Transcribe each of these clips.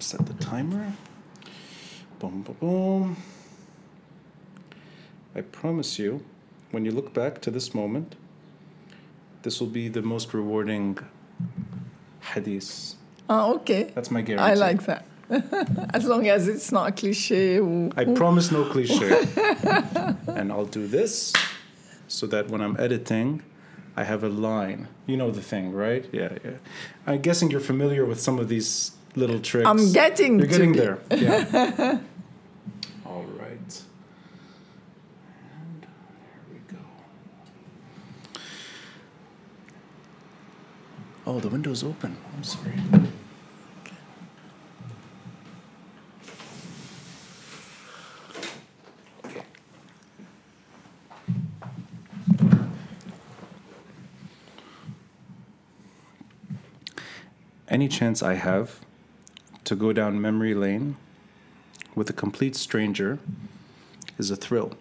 set the timer. Boom, boom, boom. I promise you, when you look back to this moment, this will be the most rewarding hadith. Oh, okay. That's my guarantee. I like that. as long as it's not a cliche. I promise no cliche. and I'll do this so that when I'm editing, I have a line. You know the thing, right? Yeah, yeah. I'm guessing you're familiar with some of these little tricks. I'm getting You're getting to there. Yeah. All right. And here we go. Oh, the window's open. I'm sorry. Okay. Any chance I have to go down memory lane with a complete stranger is a thrill.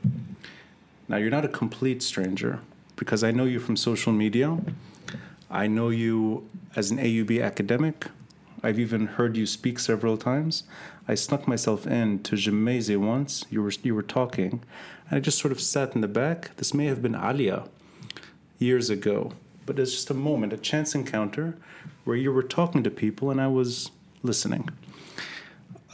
Now, you're not a complete stranger because I know you from social media. I know you as an AUB academic. I've even heard you speak several times. I snuck myself in to Gemmayze once. You were, you were talking, and I just sort of sat in the back. This may have been Alia years ago, but it's just a moment, a chance encounter where you were talking to people and I was listening.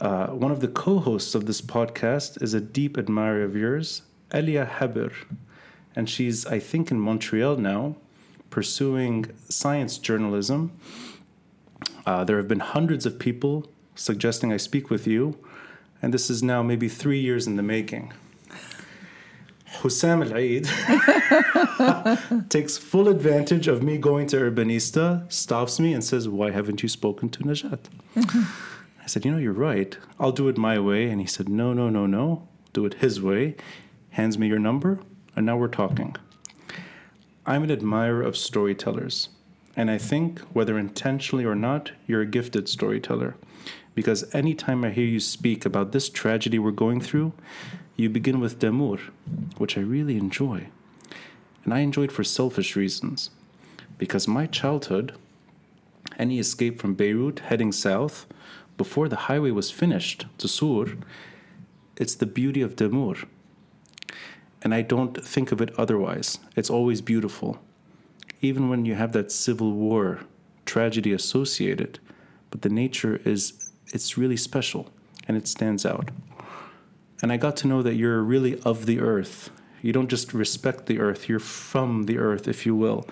Uh, one of the co hosts of this podcast is a deep admirer of yours, Elia Haber. And she's, I think, in Montreal now, pursuing science journalism. Uh, there have been hundreds of people suggesting I speak with you, and this is now maybe three years in the making. Hussam Al Eid takes full advantage of me going to Urbanista, stops me, and says, Why haven't you spoken to Najat? I said, You know, you're right. I'll do it my way. And he said, No, no, no, no. Do it his way. Hands me your number, and now we're talking. I'm an admirer of storytellers. And I think, whether intentionally or not, you're a gifted storyteller. Because anytime I hear you speak about this tragedy we're going through, you begin with Damour, which I really enjoy. And I enjoy it for selfish reasons. Because my childhood, any escape from Beirut heading south, before the highway was finished to Sur, it's the beauty of Damour. And I don't think of it otherwise. It's always beautiful. Even when you have that civil war tragedy associated, but the nature is, it's really special and it stands out. And I got to know that you're really of the earth. You don't just respect the earth, you're from the earth, if you will.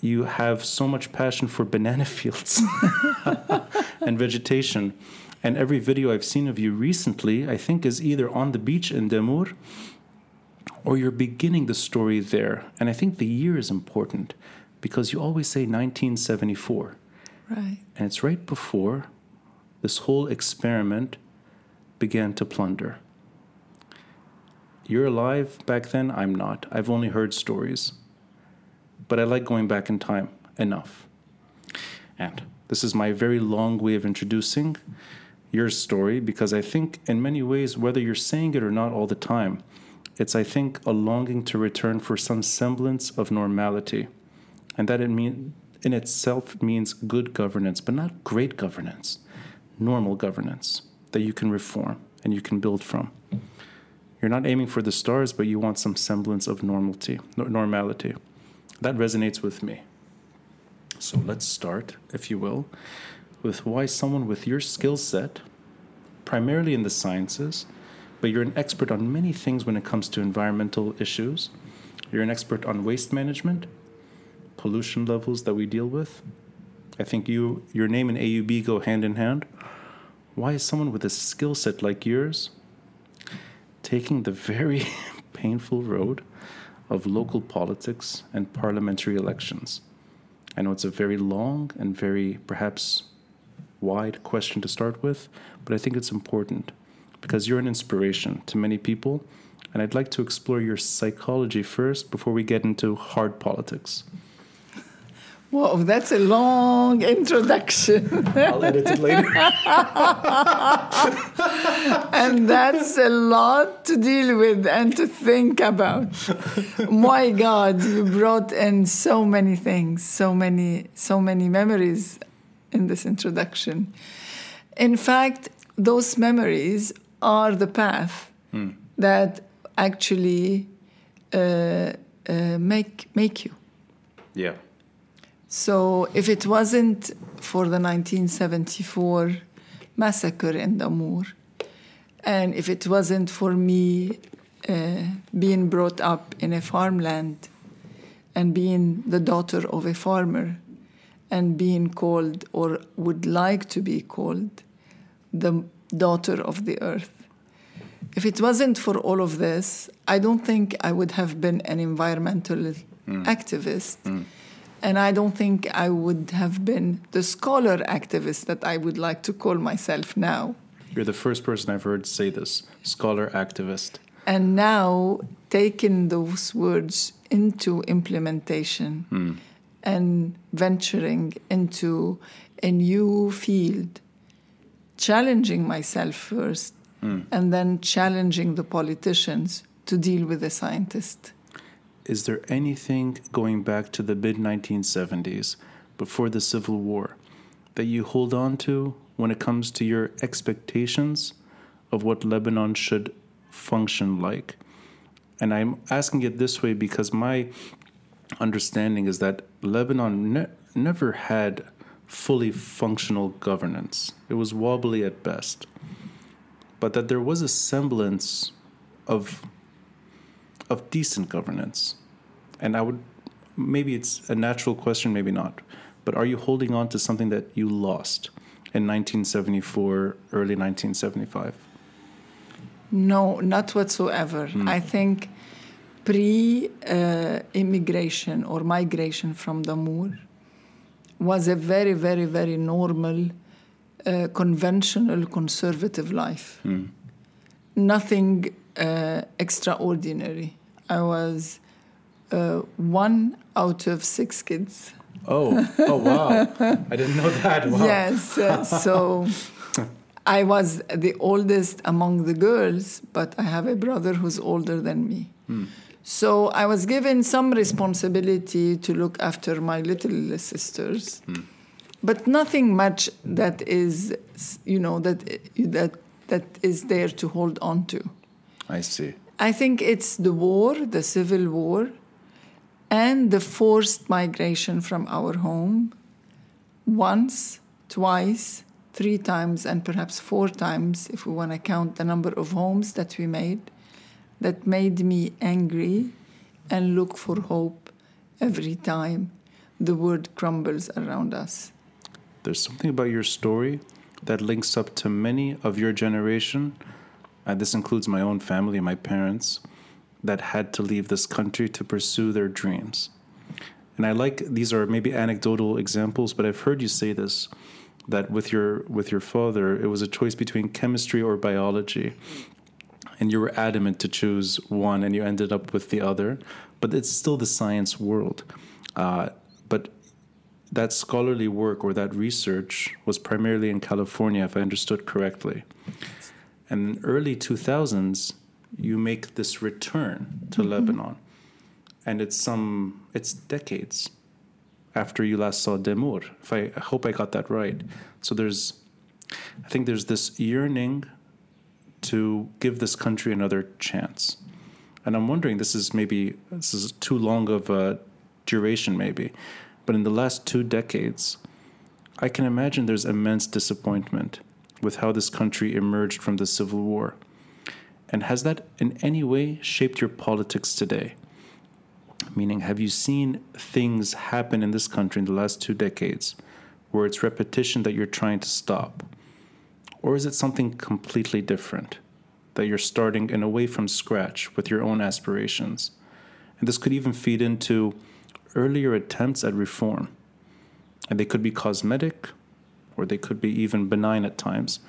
You have so much passion for banana fields and vegetation. And every video I've seen of you recently, I think, is either on the beach in Damour or you're beginning the story there. And I think the year is important because you always say 1974. Right. And it's right before this whole experiment began to plunder. You're alive back then, I'm not. I've only heard stories. But I like going back in time enough. And this is my very long way of introducing your story because I think, in many ways, whether you're saying it or not all the time, it's, I think, a longing to return for some semblance of normality. And that it mean, in itself means good governance, but not great governance, normal governance that you can reform and you can build from. You're not aiming for the stars, but you want some semblance of normality, normality. That resonates with me. So let's start, if you will, with why someone with your skill set, primarily in the sciences, but you're an expert on many things when it comes to environmental issues. You're an expert on waste management, pollution levels that we deal with. I think you, your name and AUB go hand in hand. Why is someone with a skill set like yours taking the very painful road of local politics and parliamentary elections? I know it's a very long and very perhaps wide question to start with, but I think it's important because you're an inspiration to many people, and I'd like to explore your psychology first before we get into hard politics. Whoa, that's a long introduction. I'll edit it later. and that's a lot to deal with and to think about. My God, you brought in so many things, so many, so many memories in this introduction. In fact, those memories are the path that actually uh, uh, make make you. Yeah. So if it wasn't for the 1974 massacre in Damour, and if it wasn't for me uh, being brought up in a farmland and being the daughter of a farmer and being called or would like to be called the daughter of the earth. If it wasn't for all of this, I don't think I would have been an environmental activist. And I don't think I would have been the scholar activist that I would like to call myself now. You're the first person I've heard say this scholar activist. And now taking those words into implementation hmm. and venturing into a new field, challenging myself first, hmm. and then challenging the politicians to deal with the scientist. Is there anything going back to the mid 1970s, before the Civil War, that you hold on to when it comes to your expectations of what Lebanon should function like? And I'm asking it this way because my understanding is that Lebanon ne- never had fully functional governance, it was wobbly at best. But that there was a semblance of of decent governance. And I would maybe it's a natural question, maybe not. But are you holding on to something that you lost in 1974, early 1975? No, not whatsoever. I think pre uh, immigration or migration from Damour was a very, very, very normal, uh, conventional, conservative life. Nothing uh, extraordinary. I was uh, one out of six kids. Oh, oh wow. I didn't know that. Wow. Yes, uh, so I was the oldest among the girls, but I have a brother who's older than me. So I was given some responsibility to look after my little sisters, but nothing much that is, you know, that that that is there to hold on to. I see. I think it's the war, the civil war, and the forced migration from our home once, twice, three times, and perhaps four times, if we want to count the number of homes that we made, that made me angry and look for hope every time the world crumbles around us. There's something about your story that links up to many of your generation. And this includes my own family, my parents, that had to leave this country to pursue their dreams. And I like these are maybe anecdotal examples, but I've heard you say this that with your with your father, it was a choice between chemistry or biology. And you were adamant to choose one, and you ended up with the other. But it's still the science world. Uh, but that scholarly work or that research was primarily in California, if I understood correctly. And in early 2000s, you make this return to mm-hmm. Lebanon. And it's some, it's decades after you last saw Damour. If I, I hope I got that right. So there's, I think there's this yearning to give this country another chance. And I'm wondering, this is maybe, this is too long of a duration, maybe. But in the last two decades, I can imagine there's immense disappointment with how this country emerged from the Civil War. And has that in any way shaped your politics today? Meaning, have you seen things happen in this country in the last two decades where it's repetition that you're trying to stop? Or is it something completely different that you're starting in a way from scratch with your own aspirations? And this could even feed into earlier attempts at reform. And they could be cosmetic or they could be even benign at times.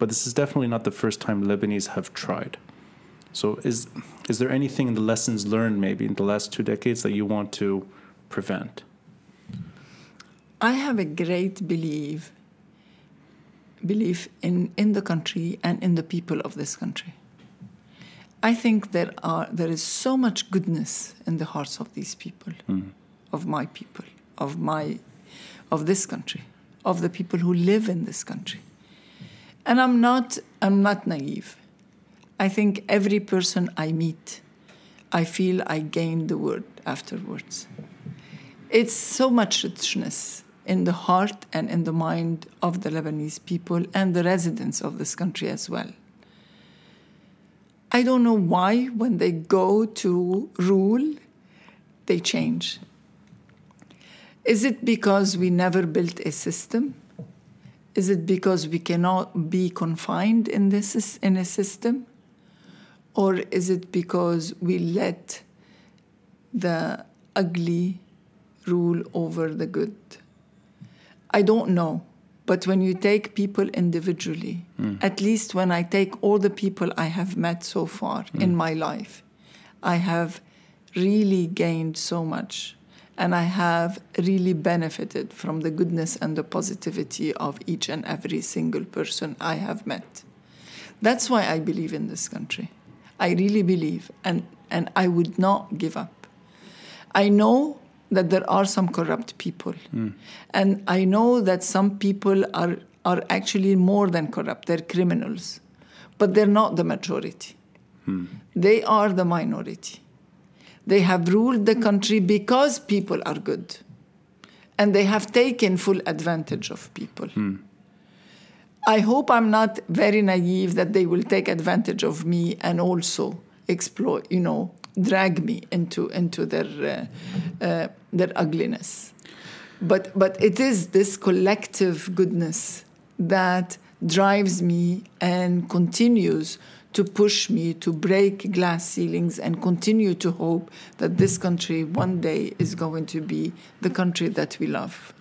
But this is definitely not the first time Lebanese have tried. So, is, is there anything in the lessons learned maybe in the last two decades that you want to prevent? I have a great belief belief in, in the country and in the people of this country. I think there are there is so much goodness in the hearts of these people, hmm. of my people, of my of this country, of the people who live in this country. And I'm not, I'm not naive. I think every person I meet, I feel I gain the word afterwards. It's so much richness in the heart and in the mind of the Lebanese people and the residents of this country as well. I don't know why, when they go to rule, they change. Is it because we never built a system? Is it because we cannot be confined in this in a system? Or is it because we let the ugly rule over the good? I don't know. But when you take people individually, mm. at least when I take all the people I have met so far mm. in my life, I have really gained so much. And I have really benefited from the goodness and the positivity of each and every single person I have met. That's why I believe in this country. I really believe, and, and I would not give up. I know that there are some corrupt people. Mm. And I know that some people are, are actually more than corrupt, they're criminals. But they're not the majority. Mm. They are the minority. They have ruled the country because people are good. And they have taken full advantage of people. Mm. I hope I'm not very naive that they will take advantage of me and also exploit, you know, drag me into into their uh, uh, their ugliness. But but it is this collective goodness that drives me and continues to push me to break glass ceilings and continue to hope that this country one day is going to be the country that we love.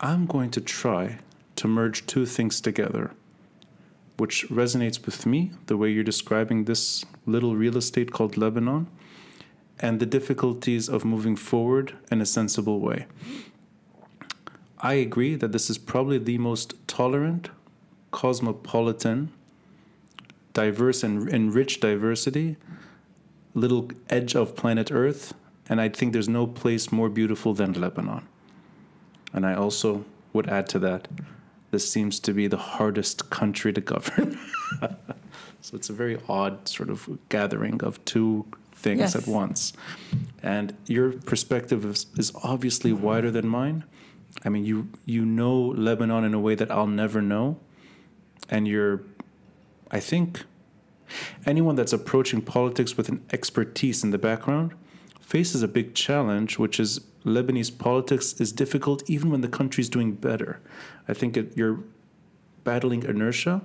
I'm going to try to merge two things together, which resonates with me, the way you're describing this little real estate called Lebanon, and the difficulties of moving forward in a sensible way. I agree that this is probably the most tolerant, cosmopolitan, diverse, and, and rich diversity little edge of planet Earth, and I think there's no place more beautiful than Lebanon. And I also would add to that, this seems to be the hardest country to govern. so it's a very odd sort of gathering of two things yes. at once. And your perspective is, is obviously wider than mine. I mean, you you know Lebanon in a way that I'll never know, and you're, I think, anyone that's approaching politics with an expertise in the background faces a big challenge, which is Lebanese politics is difficult even when the country's doing better. I think it, you're battling inertia,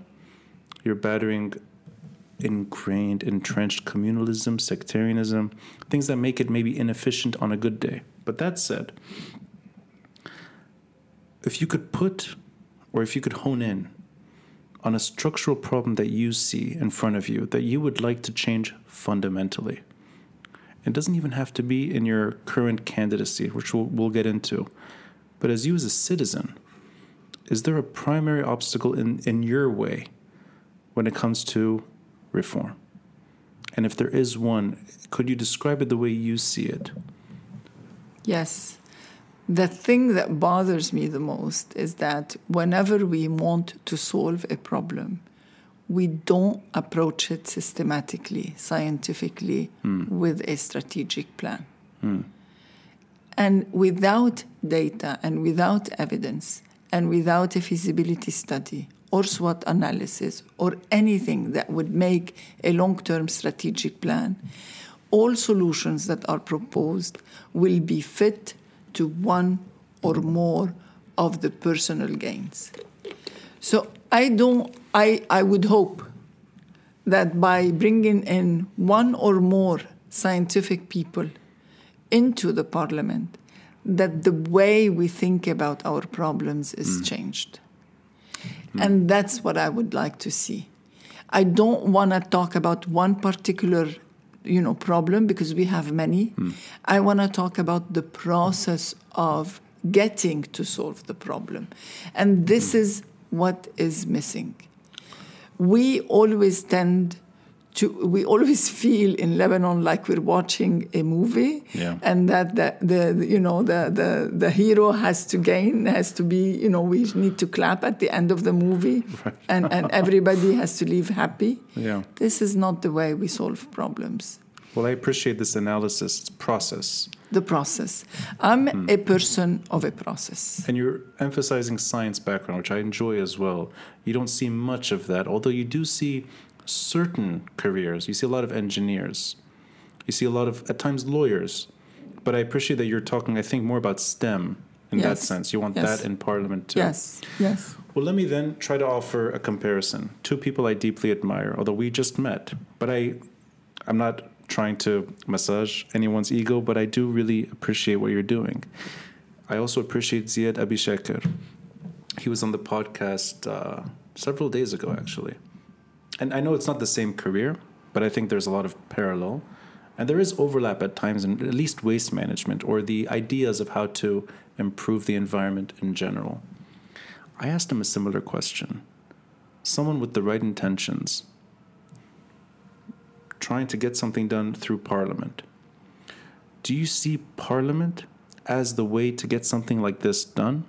you're battering ingrained, entrenched communalism, sectarianism, things that make it maybe inefficient on a good day. But that said, if you could put or if you could hone in on a structural problem that you see in front of you that you would like to change fundamentally. It doesn't even have to be in your current candidacy, which we'll, we'll get into. But as you as a citizen, is there a primary obstacle in, in your way when it comes to reform? And if there is one, could you describe it the way you see it? Yes. The thing that bothers me the most is that whenever we want to solve a problem, we don't approach it systematically, scientifically, mm. with a strategic plan. Mm. And without data and without evidence and without a feasibility study or SWOT analysis or anything that would make a long term strategic plan, all solutions that are proposed will be fit to one or more of the personal gains. So I don't, I, I would hope that by bringing in one or more scientific people into the parliament, that the way we think about our problems is mm. changed. Mm. And that's what I would like to see. I don't want to talk about one particular you know problem because we have many. Mm. I want to talk about the process of getting to solve the problem. And this mm. is what is missing. We always tend to we always feel in Lebanon like we're watching a movie Yeah. and that the, the you know the, the the hero has to gain has to be you know we need to clap at the end of the movie Right. and and everybody has to leave happy Yeah. this is not the way we solve problems Well, I appreciate this analysis. It's process. the process i'm a person of a process And you're emphasizing science background, which I enjoy as well. You don't see much of that, although you do see certain careers. You see a lot of engineers. You see a lot of, at times, lawyers. But I appreciate that you're talking, I think, more about STEM in that sense. You want Yes. that in Parliament too. yes yes Well, let me then try to offer a comparison. Two people I deeply admire, although we just met. But I, I'm not trying to massage anyone's ego, but I do really appreciate what you're doing. I also appreciate Ziad Abichaker. He was on the podcast uh, several days ago, actually. And I know it's not the same career, but I think there's a lot of parallel. And there is overlap at times in at least waste management or the ideas of how to improve the environment in general. I asked him a similar question. Someone with the right intentions, trying to get something done through Parliament. Do you see Parliament as the way to get something like this done?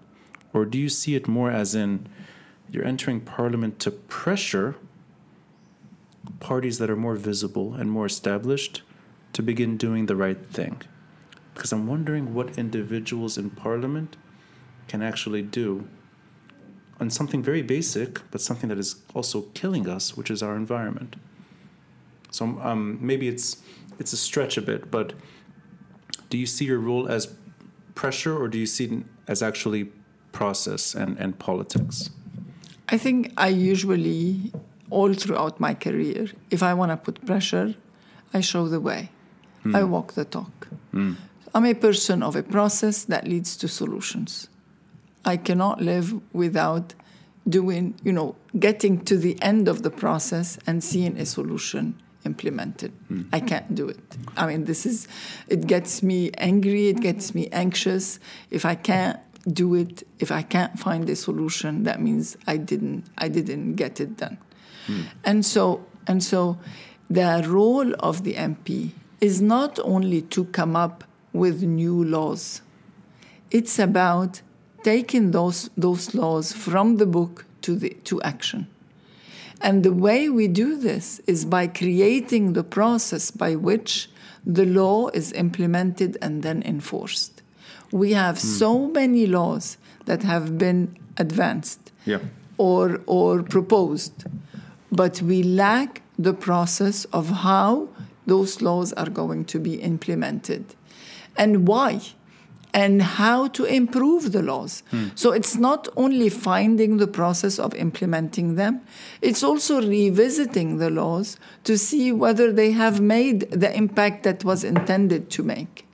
Or do you see it more as in you're entering Parliament to pressure parties that are more visible and more established to begin doing the right thing? Because I'm wondering what individuals in Parliament can actually do on something very basic, but something that is also killing us, which is our environment. So um, maybe it's it's a stretch a bit, but do you see your role as pressure, or do you see it as actually process and, and politics? I think I usually, all throughout my career, if I want to put pressure, I show the way. Hmm. I walk the talk. Hmm. I'm a person of a process that leads to solutions. I cannot live without doing, you know, getting to the end of the process and seeing a solution implemented. Hmm. I can't do it. I mean, this is, it gets me angry, it gets me anxious. If I can't do it, if I can't find a solution, that means I didn't, I didn't get it done. And so, and so, the role of the MP is not only to come up with new laws. It's about taking those those laws from the book to the to action. And the way we do this is by creating the process by which the law is implemented and then enforced. We have hmm. so many laws that have been advanced Yeah. or, or proposed, but we lack the process of how those laws are going to be implemented and why and how to improve the laws. Hmm. So it's not only finding the process of implementing them, it's also revisiting the laws to see whether they have made the impact that was intended to make.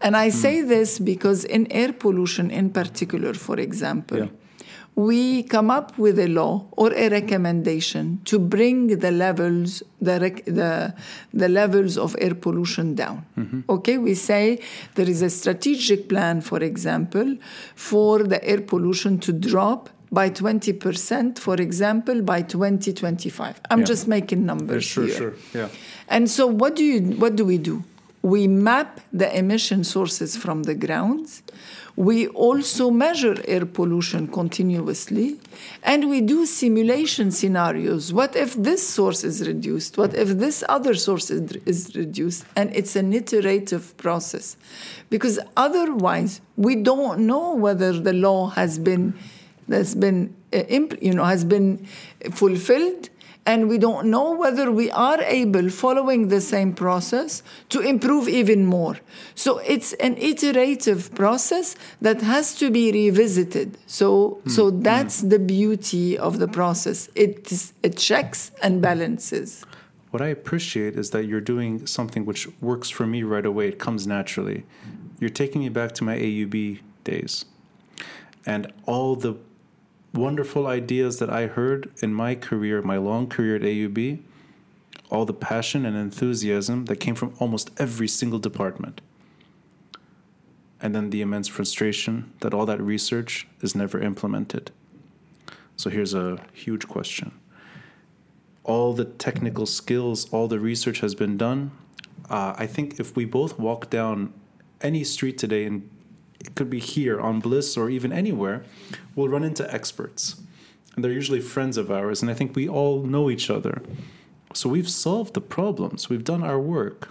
And I hmm. say this because in air pollution, in particular, for example, Yeah. We come up with a law or a recommendation to bring the levels the, rec- the, the levels of air pollution down mm-hmm. okay we say there is a strategic plan for example for the air pollution to drop by 20% for example by 2025 i'm Yeah. just making numbers sure, here sure. Yeah. and so what do you what do we do? We map the emission sources from the grounds. We also measure air pollution continuously and we do simulation scenarios. What if this source is reduced? What if this other source is, reduced? And it's an iterative process because otherwise we don't know whether the law has been that's been uh, you know has been fulfilled and we don't know whether we are able following the same process to improve even more. So it's an iterative process that has to be revisited. So hmm. so hmm. that's the beauty of the process. It it checks and balances. What I appreciate is that you're doing something which works for me right away. It comes naturally. You're taking me back to my AUB days. And all the wonderful ideas that I heard in my career, my long career at AUB, all the passion and enthusiasm that came from almost every single department. And then the immense frustration that all that research is never implemented. So here's a huge question all the technical skills, all the research has been done. Uh, I think if we both walk down any street today, and it could be here on Bliss or even anywhere, we'll run into experts. And they're usually friends of ours, and I think we all know each other. So we've solved the problems, we've done our work.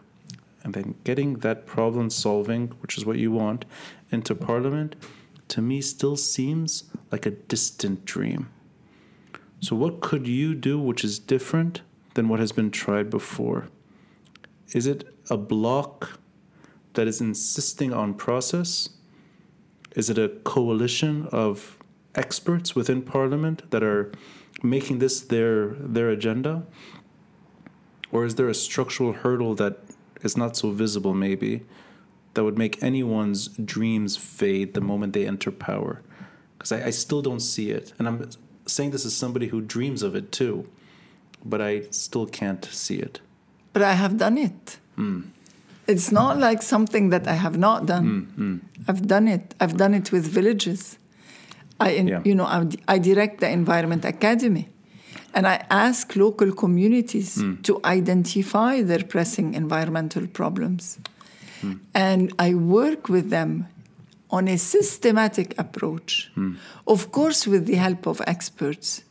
And then getting that problem solving, which is what you want, into Parliament, to me still seems like a distant dream. So, what could you do which is different than what has been tried before? Is it a block that is insisting on process? Is it a coalition of experts within Parliament that are making this their their agenda? Or is there a structural hurdle that is not so visible, maybe, that would make anyone's dreams fade the moment they enter power? Because I, I still don't see it. And I'm saying this as somebody who dreams of it too, but I still can't see it. But I have done it. Hmm. It's not like something that I have not done. Mm, mm. I've done it. I've done it with villages. I, in, Yeah. you know, I, I direct the Environment Academy, and I ask local communities mm. to identify their pressing environmental problems, and I work with them on a systematic approach, of course, with the help of experts,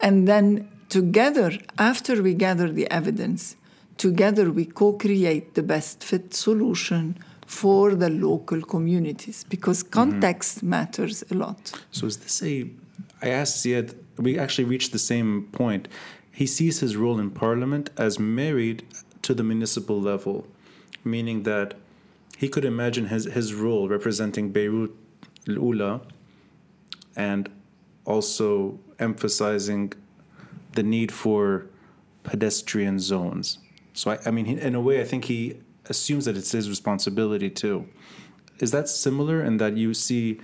and then together, after we gather the evidence, together we co-create the best fit solution for the local communities because mm-hmm. context matters a lot. So is this a? I asked Ziad. We actually reached the same point. He sees his role in Parliament as married to the municipal level, meaning that he could imagine his his role representing Beirut Ula, and also emphasizing the need for pedestrian zones. So I, I mean, in a way, I think he assumes that it's his responsibility too. Is that similar in that you see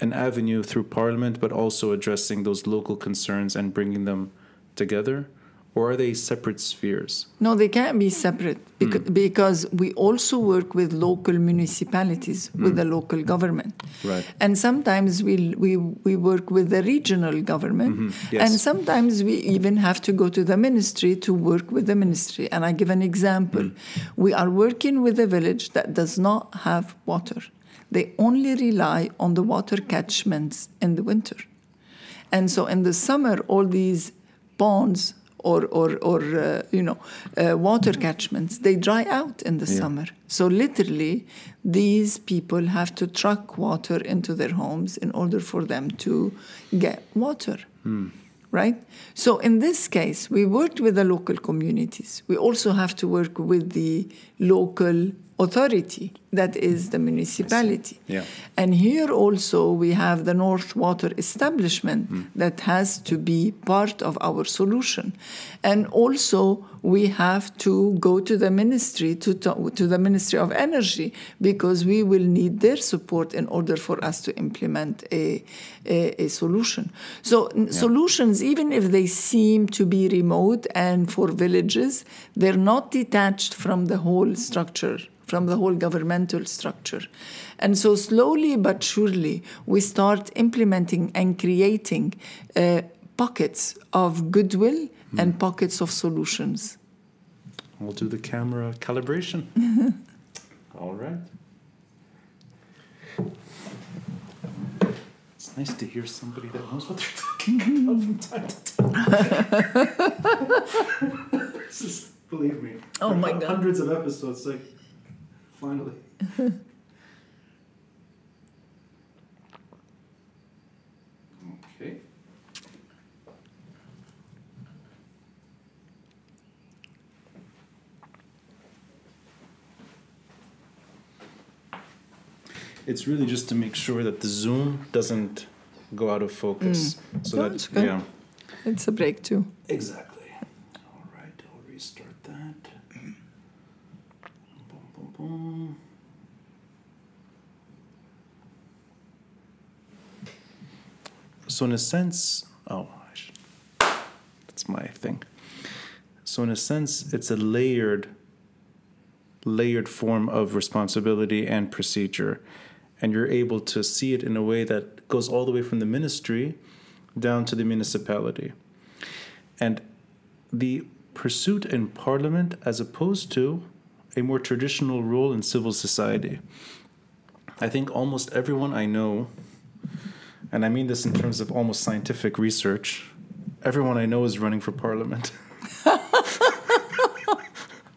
an avenue through Parliament, but also addressing those local concerns and bringing them together, or are they separate spheres? No, they can't be separate hmm. bec- because we also work with local municipalities, with hmm. the local government. Right. And sometimes we, we, we work with the regional government. Mm-hmm. Yes. And sometimes we even have to go to the ministry to work with the ministry. And I give an example. Hmm. We are working with a village that does not have water, they only rely on the water catchments in the winter. And so in the summer, all these ponds or, or, or uh, you know, uh, water catchments, they dry out in the summer. So literally, these people have to truck water into their homes in order for them to get water. Right? So in this case, we worked with the local communities. We also have to work with the local authority, that is the municipality. Yeah. And here also we have the North Water Establishment hmm. that has to be part of our solution. And also we have to go to the ministry, to, to, to the Ministry of Energy, because we will need their support in order for us to implement a, a, a solution. So n- solutions, even if they seem to be remote and for villages, they're not detached from the whole structure from the whole governmental structure. And so, slowly but surely, we start implementing and creating uh, pockets of goodwill and pockets of solutions. We'll do the camera calibration. All right. It's nice to hear somebody that knows what they're talking about from time to time. this is, believe me. Oh my God. Hundreds of episodes, like, finally. Okay. It's really just to make sure that the zoom doesn't go out of focus. Mm. So No, that it's okay. yeah. It's a break, too. Exactly. All right, I'll restart that. Boom, boom, boom. So in a sense, oh, that's my thing. So in a sense, it's a layered, layered form of responsibility and procedure, and you're able to see it in a way that goes all the way from the ministry down to the municipality. And the pursuit in parliament as opposed to a more traditional role in civil society. I think almost everyone I know, and I mean this in terms of almost scientific research, everyone I know is running for parliament.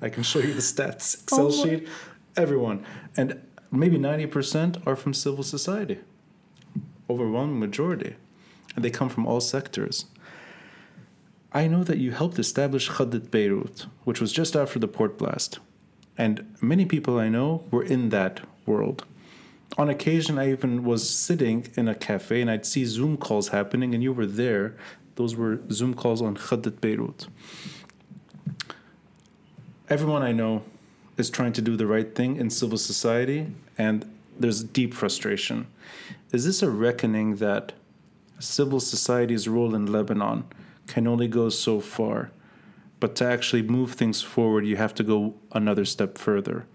I can show you the stats, Excel Oh sheet, everyone. And maybe 90% are from civil society, overwhelming majority. And they come from all sectors. I know that you helped establish Khaddit Beirut, which was just after the port blast. And many people I know were in that world. On occasion, I even was sitting in a cafe and I'd see Zoom calls happening, and you were there. Those were Zoom calls on Khaddit Beirut. Everyone I know is trying to do the right thing in civil society, and there's deep frustration. Is this a reckoning that civil society's role in Lebanon can only go so far, but to actually move things forward, you have to go another step further?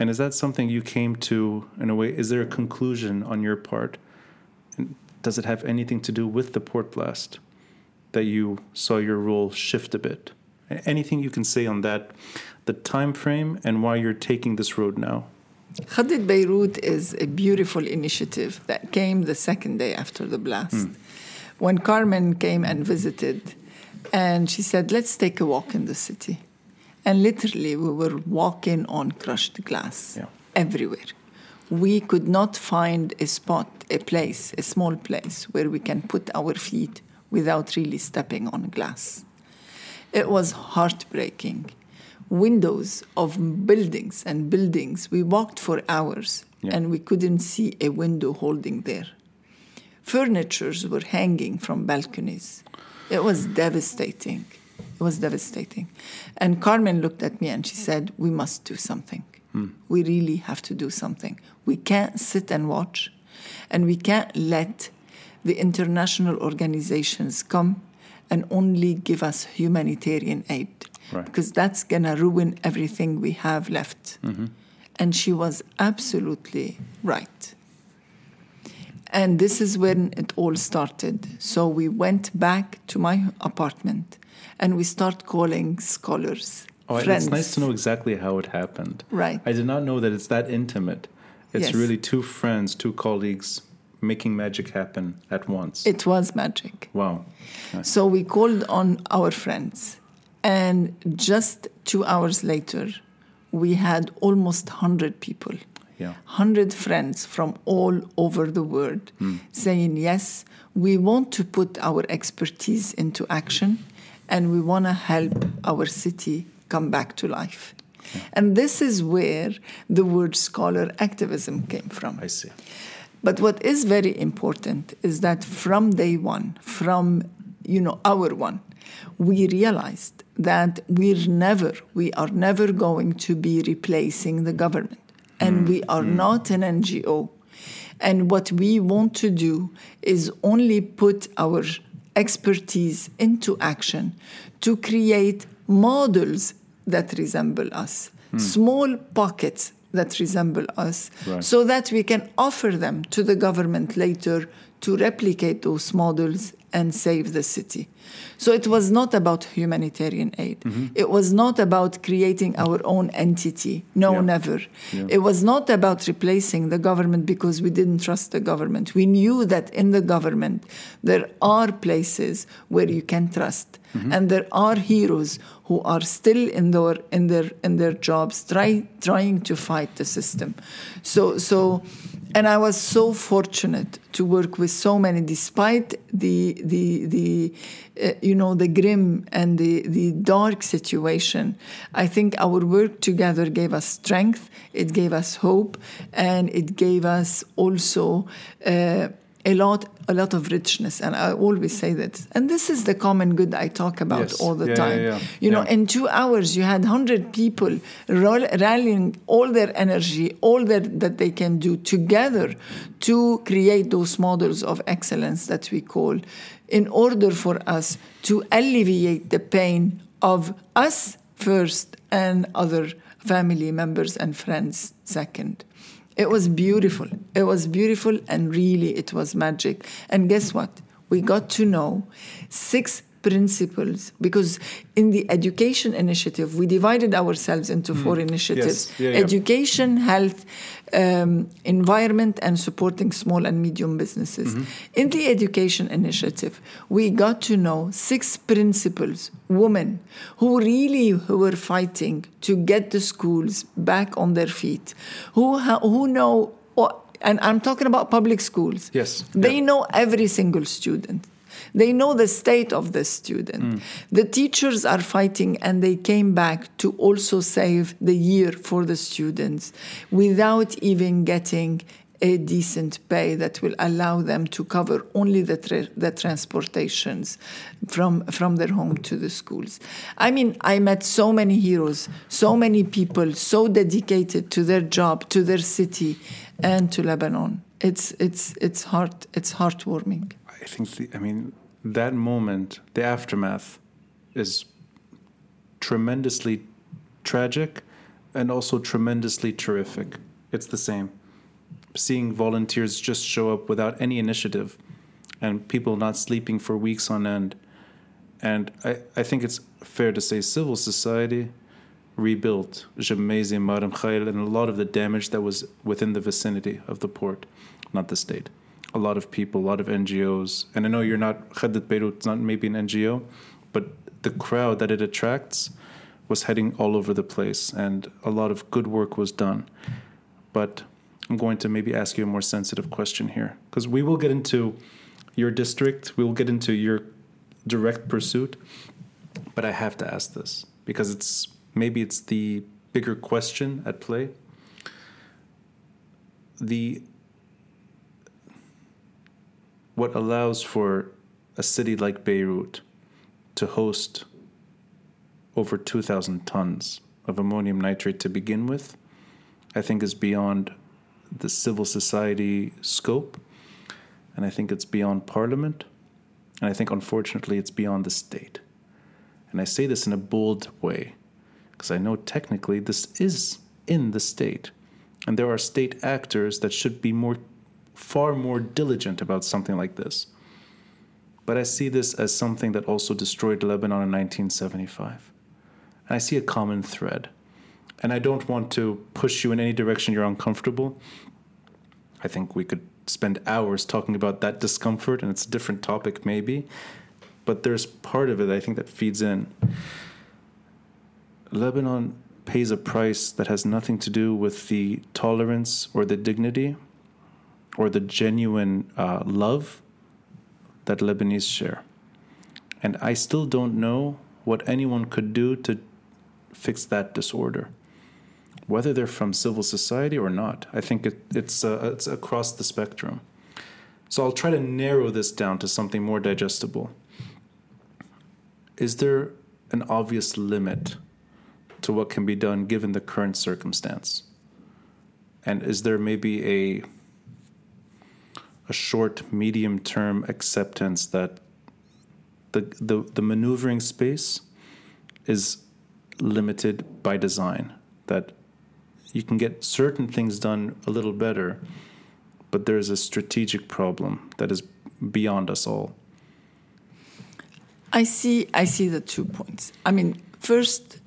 And is that something you came to in a way? Is there a conclusion on your part? And does it have anything to do with the port blast that you saw your role shift a bit? Anything you can say on that, the time frame, and why you're taking this road now? Khaddit Beirut is a beautiful initiative that came the second day after the blast. Hmm. When Carmen came and visited, and she said, Let's take a walk in the city. And literally, we were walking on crushed glass Yeah. everywhere. We could not find a spot, a place, a small place where we can put our feet without really stepping on glass. It was heartbreaking. Windows of buildings and buildings, we walked for hours Yeah. and we couldn't see a window holding there. Furnitures were hanging from balconies. It was devastating. It was devastating. And Carmen looked at me and she said, We must do something. Hmm. We really have to do something. We can't sit and watch, and we can't let the international organizations come and only give us humanitarian aid Right. because that's going to ruin everything we have left. Mm-hmm. And she was absolutely right. And this is when it all started. So we went back to my apartment and we start calling scholars, Oh, friends. it's nice to know exactly how it happened. Right. I did not know that it's that intimate. It's Yes. really two friends, two colleagues making magic happen at once. It was magic. wow. So we called on our friends, and just two hours later, we had almost 100 people, Yeah. 100 friends from all over the world hmm. saying, Yes, we want to put our expertise into action and we want to help our city come back to life. And this is where the word scholar activism came from. I see. But what is very important is that from day one, from you know our one, we realized that we're never, we are never going to be replacing the government, and mm, we are mm. not an NGO. And what we want to do is only put our expertise into action to create models that resemble us, hmm. small pockets that resemble us, Right. so that we can offer them to the government later to replicate those models and save the city. So it was not about humanitarian aid. Mm-hmm. It was not about creating our own entity. No, Yeah. never. Yeah. It was not about replacing the government because we didn't trust the government. We knew that in the government there are places where you can trust. Mm-hmm. And there are heroes who are still in their in their in their jobs try, trying to fight the system. So so and I was so fortunate to work with so many, despite the the the uh, you know the grim and the the dark situation. I think our work together gave us strength. It gave us hope, and it gave us also. Uh, a lot, a lot of richness, and I always say that. And this is the common good I talk about Yes. all the Yeah, yeah, time. yeah. You know, in two hours, you had 100 people roll, rallying all their energy, all that, that they can do together to create those models of excellence that we call, in order for us to alleviate the pain of us first and other family members and friends second. It was beautiful. It was beautiful, and really, it was magic. And guess what? We got to know principals because in the education initiative we divided ourselves into four initiatives Hmm. Yeah, yeah. education health um, environment and supporting small and medium businesses Mm-hmm. in the education initiative we got to know six principals women who really who were fighting to get the schools back on their feet who ha- who know and i'm talking about public schools Yes, they yeah. know every single student. They know the state of the student. Mm. The teachers are fighting and they came back to also save the year for the students without even getting a decent pay that will allow them to cover only the, tra- the transportations from, from their home to the schools. I mean, I met so many heroes, so many people so dedicated to their job, to their city, and to Lebanon. It's, it's, it's, heart, it's heartwarming. I think the, I mean that moment, the aftermath, is tremendously tragic, and also tremendously terrific. It's the same. Seeing volunteers just show up without any initiative, and people not sleeping for weeks on end, and I, I think it's fair to say civil society rebuilt Gemmayze, Mar Mikhael, and a lot of the damage that was within the vicinity of the port, not the state. A lot of people, a lot of NGOs, and I know you're not Khaddit Beirut, it's not maybe an NGO, but the crowd that it attracts was heading all over the place, and a lot of good work was done. But I'm going to maybe ask you a more sensitive question here, because we will get into your district, we will get into your direct pursuit, but I have to ask this because it's maybe it's the bigger question at play. The what allows for a city like Beirut to host over 2,000 tons of ammonium nitrate to begin with, I think is beyond the civil society scope, and I think it's beyond parliament, and I think unfortunately it's beyond the state. And I say this in a bold way, because I know technically this is in the state, and there are state actors that should be more, far more diligent about something like this. But I see this as something that also destroyed Lebanon in 1975. And I see a common thread. And I don't want to push you in any direction you're uncomfortable. I think we could spend hours talking about that discomfort, and it's a different topic, maybe. But there's part of it I think that feeds in. Lebanon pays a price that has nothing to do with the tolerance or the dignity or the genuine uh, love that Lebanese share. And I still don't know what anyone could do to fix that disorder, whether they're from civil society or not. I think it, it's, uh, it's across the spectrum. So I'll try to narrow this down to something more digestible. Is there an obvious limit to what can be done given the current circumstance? And is there maybe a a short, medium term acceptance that the, the, the maneuvering space is limited by design, that you can get certain things done a little better, but there's a strategic problem that is beyond us all. I see. I see the two points. I mean, first,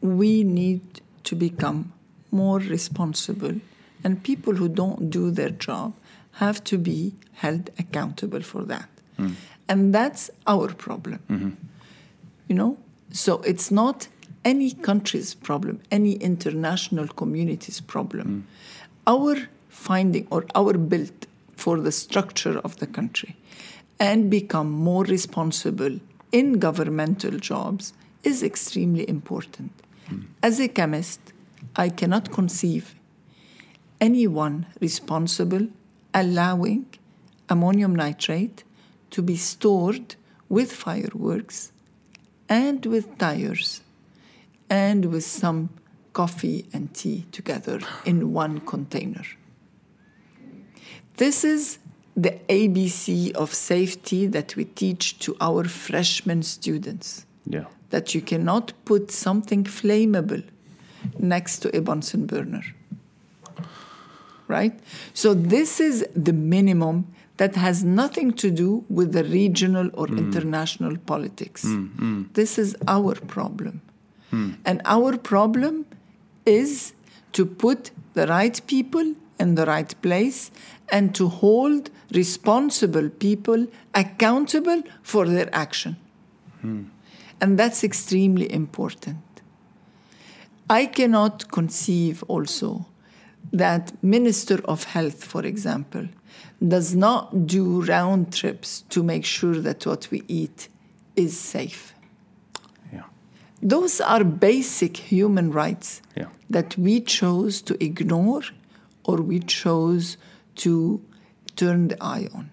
we need to become more responsible, and people who don't do their job have to be held accountable for that, mm-hmm. and that's our problem. Mm-hmm. You know, so it's not any country's problem, any international community's problem. Mm-hmm. Our finding or our build for the structure of the country and become more responsible in governmental jobs is extremely important. As a chemist, I cannot conceive anyone responsible allowing ammonium nitrate to be stored with fireworks and with tires and with some coffee and tea together in one container. This is the ABC of safety that we teach to our freshman students Yeah. that you cannot put something flammable next to a Bunsen burner. Right? So, this is the minimum that has nothing to do with the regional or hmm. international politics. Hmm, hmm. This is our problem. And our problem is to put the right people in the right place and to hold responsible people accountable for their action. And that's extremely important. I cannot conceive also that Minister of Health, for example, does not do round trips to make sure that what we eat is safe. Yeah. Those are basic human rights Yeah. that we chose to ignore or we chose to turn the eye on.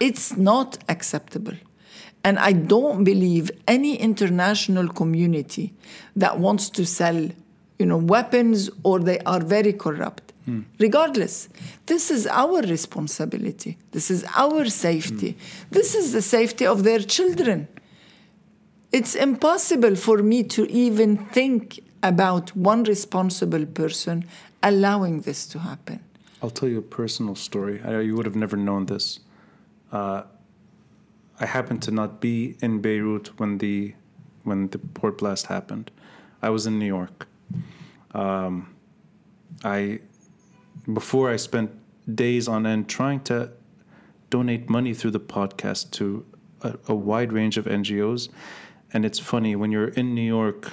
It's not acceptable. And I don't believe any international community that wants to sell, you know, weapons or they are very corrupt. Regardless, this is our responsibility. This is our safety. This is the safety of their children. It's impossible for me to even think about one responsible person allowing this to happen. I'll tell you a personal story. I, you would have never known this. Uh, I happened to not be in Beirut when the when the port blast happened. I was in New York. Um, I before I spent days on end trying to donate money through the podcast to a, a wide range of NGOs. And it's funny when you're in New York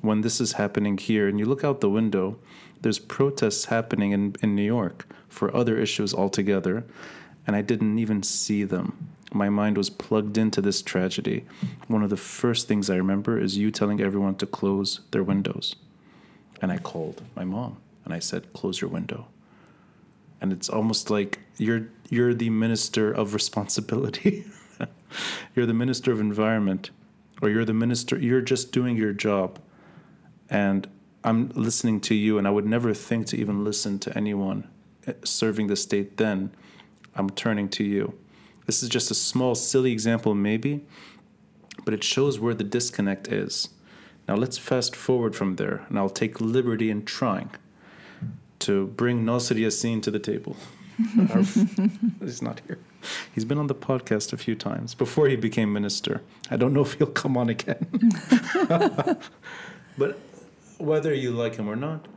when this is happening here and you look out the window, there's protests happening in, in New York for other issues altogether, and I didn't even see them. My mind was plugged into this tragedy. One of the first things I remember is you telling everyone to close their windows. And I called my mom and I said, Close your window. And it's almost like you're you're the minister of responsibility. you're the minister of environment. Or you're the minister you're just doing your job and I'm listening to you, and I would never think to even listen to anyone eh, serving the state then. I'm turning to you. This is just a small, silly example, maybe, but it shows where the disconnect is. Now, let's fast forward from there, and I'll take liberty in trying to bring Nasser Yassin to the table. He's not here. He's been on the podcast a few times before he became minister. I don't know if he'll come on again. but whether you like him or not,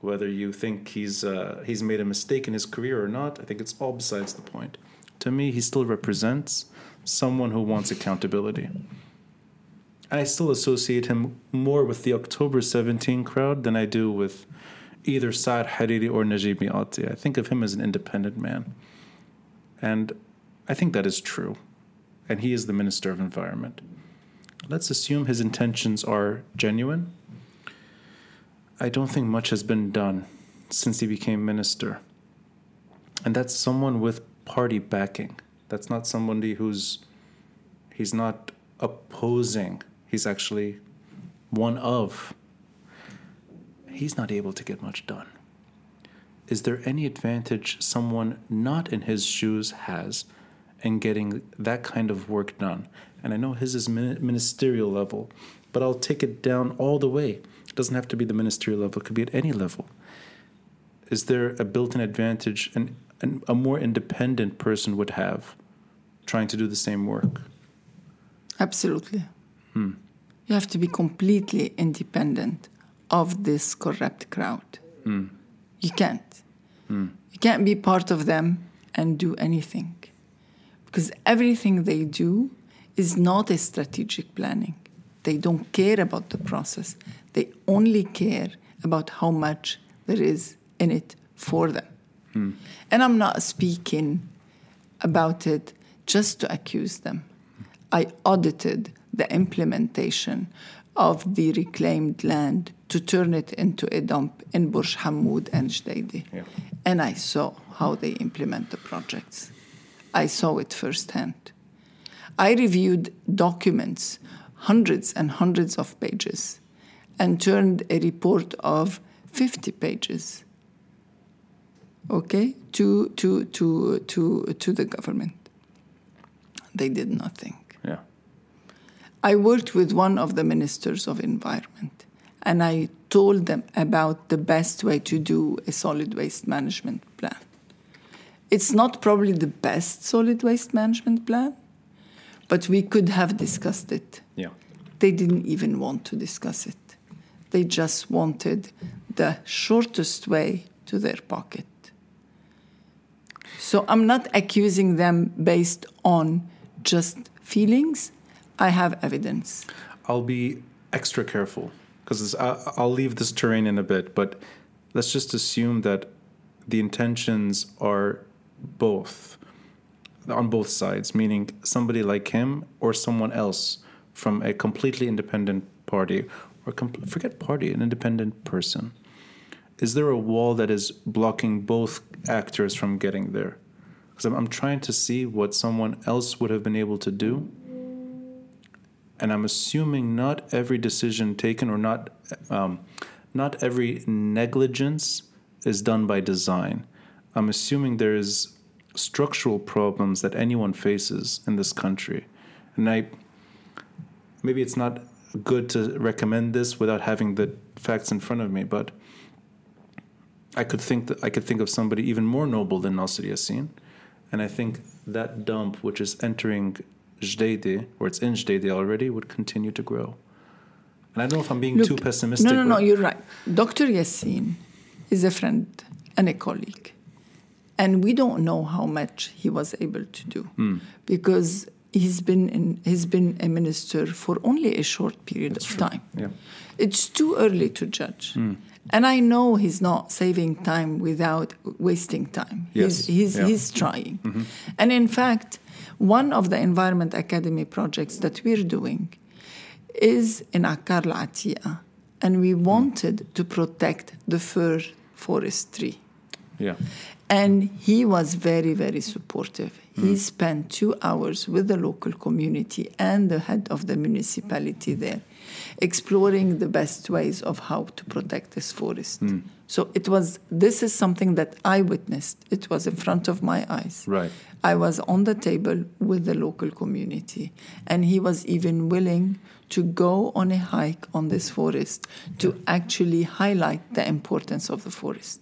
whether you think he's uh, he's made a mistake in his career or not, I think it's all besides the point. To me, he still represents someone who wants accountability. I still associate him more with the October 17 crowd than I do with either Saad Hariri or Najib Mikati. I think of him as an independent man. And I think that is true. And he is the Minister of Environment. Let's assume his intentions are genuine. I don't think much has been done since he became minister. And that's someone with party backing. That's not somebody who's he's not opposing. He's actually one of. He's not able to get much done. Is there any advantage someone not in his shoes has in getting that kind of work done? And I know his is ministerial level, but I'll take it down all the way. It doesn't have to be the ministerial level, it could be at any level. Is there a built in advantage an, an, a more independent person would have trying to do the same work? Absolutely. Hmm. You have to be completely independent of this corrupt crowd. Hmm. You can't. Hmm. You can't be part of them and do anything. Because everything they do is not a strategic planning. They don't care about the process. They only care about how much there is in it for them. Hmm. And I'm not speaking about it just to accuse them. I audited the implementation of the reclaimed land to turn it into a dump in Burj Hamoud and Jdeidi. Yeah. And I saw how they implement the projects. I saw it firsthand. I reviewed documents, hundreds and hundreds of pages, and turned a report of 50 pages okay to to to to to the government they did nothing. I worked with one of the ministers of environment and i told them about the best way to do a solid waste management plan It's not probably the best solid waste management plan, but we could have discussed it. Yeah. They didn't even want to discuss it. They just wanted the shortest way to their pocket. So I'm not accusing them based on just feelings. I have evidence. I'll be extra careful because I'll leave this terrain in a bit, but let's just assume that the intentions are both on both sides, meaning somebody like him or someone else from a completely independent party or forget party, an independent person. Is there a wall that is blocking both actors from getting there? Because I'm, I'm trying to see what someone else would have been able to do. And I'm assuming not every decision taken or not, um, not every negligence is done by design. I'm assuming there's structural problems that anyone faces in this country. And I maybe it's not good to recommend this without having the facts in front of me, but I could think that I could think of somebody even more noble than Nasser Yassin. And I think that dump, which is entering Or it's in Jdeidi already, would continue to grow. And I don't know if I'm being Look, too pessimistic. No, no, no, you're right. Dr. Yassin is a friend and a colleague. And we don't know how much he was able to do mm. because he's been in, he's been a minister for only a short period That's of true. time. Yeah. It's too early to judge. Mm. And I know he's not saving time without wasting time. Yes. He's, he's, Yeah. he's trying. Mm-hmm. And in fact, one of the Environment Academy projects that we're doing is in Akkar Al Atiya. And we wanted to protect the fir forestry. Yeah. And he was very, very supportive. He hmm. spent two hours with the local community and the head of the municipality there, exploring the best ways of how to protect this forest. Hmm. So it was, this is something that I witnessed. It was in front of my eyes. Right. I was on the table with the local community, and he was even willing to go on a hike on this forest to actually highlight the importance of the forest.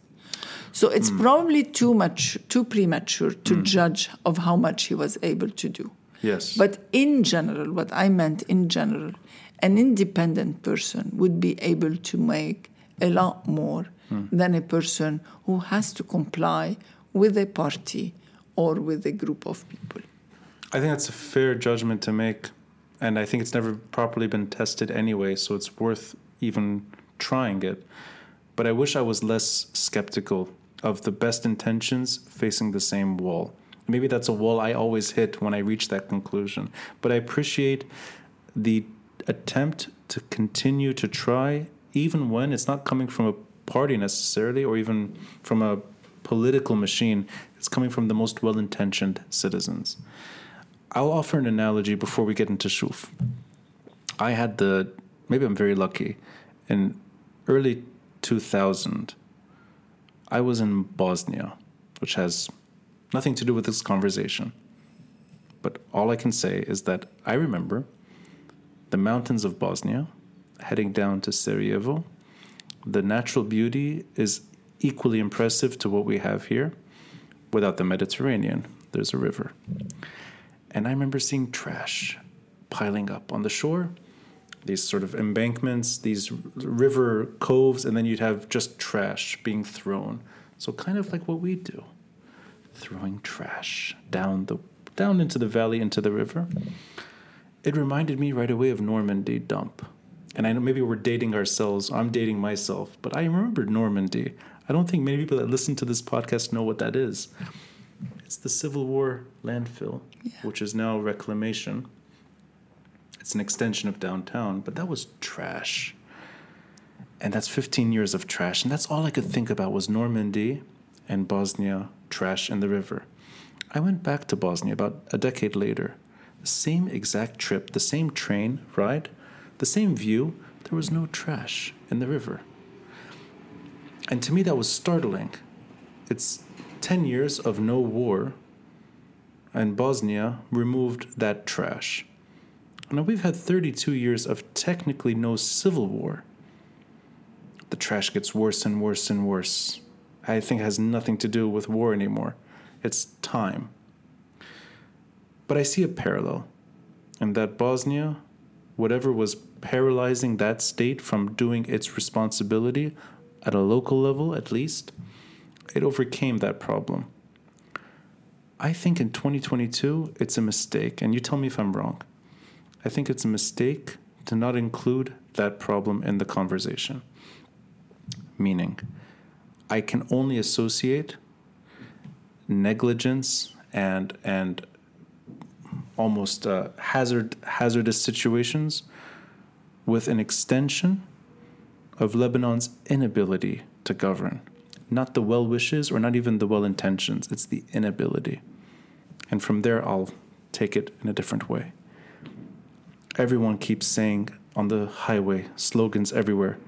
So it's mm. probably too much, too premature to mm. judge of how much he was able to do. Yes. But in general, what I meant in general, an independent person would be able to make a lot more Hmm. than a person who has to comply with a party or with a group of people. I think that's a fair judgment to make, and I think it's never properly been tested anyway, so it's worth even trying it. But I wish I was less skeptical of the best intentions facing the same wall. Maybe that's a wall I always hit when I reach that conclusion. But I appreciate the attempt to continue to try, even when it's not coming from a party necessarily or even from a political machine, it's coming from the most well intentioned citizens. I'll offer an analogy before we get into Chouf. I had the, maybe I'm very lucky, in early 2000, I was in Bosnia, which has nothing to do with this conversation. But all I can say is that I remember the mountains of Bosnia heading down to Sarajevo. The natural beauty is equally impressive to what we have here without the Mediterranean. There's a river. And I remember seeing trash piling up on the shore, these sort of embankments, these river coves, and then you'd have just trash being thrown. So kind of like what we do, throwing trash down the down into the valley into the river. It reminded me right away of Normandy dump. And I know maybe we're dating ourselves. I'm dating myself, but I remember Normandy. I don't think many people that listen to this podcast know what that is. It's the Civil War landfill, which is now reclamation. It's an extension of downtown, but that was trash. And that's 15 years of trash. And that's all I could think about was Normandy and Bosnia, trash in the river. I went back to Bosnia about a decade later. The same exact trip, the same train ride, the same view. There was no trash in the river. And to me, that was startling. It's 10 years of no war, and Bosnia removed that trash. Now, we've had 32 years of technically no civil war. The trash gets worse and worse and worse. I think it has nothing to do with war anymore. It's time. But I see a parallel in that Bosnia, whatever was paralyzing that state from doing its responsibility at a local level, at least, it overcame that problem. I think in 2022, it's a mistake, and you tell me if I'm wrong. I think it's a mistake to not include that problem in the conversation. Meaning, I can only associate negligence and and almost uh, hazard hazardous situations with an extension of Lebanon's inability to govern, not the well wishes or not even the well intentions. It's the inability, and from there I'll take it in a different way. Everyone keeps saying on the highway slogans everywhere,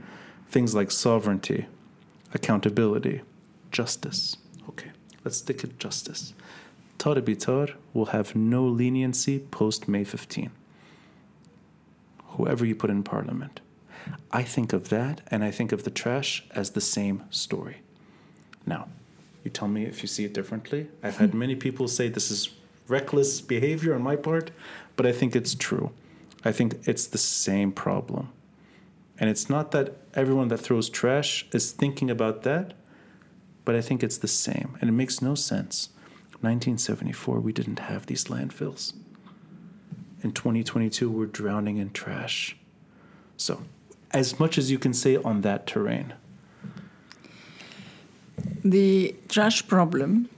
things like sovereignty, accountability, justice. Okay, let's stick at justice. Tarek Bitar will have no leniency post May 15. Whoever you put in parliament. I think of that and I think of the trash as the same story. Now, you tell me if you see it differently. I've had many people say this is reckless behavior on my part, but I think it's true. I think it's the same problem. And it's not that everyone that throws trash is thinking about that, but I think it's the same. And it makes no sense. 1974, we didn't have these landfills. In 2022, we're drowning in trash. So, as much as you can say on that terrain. The trash problem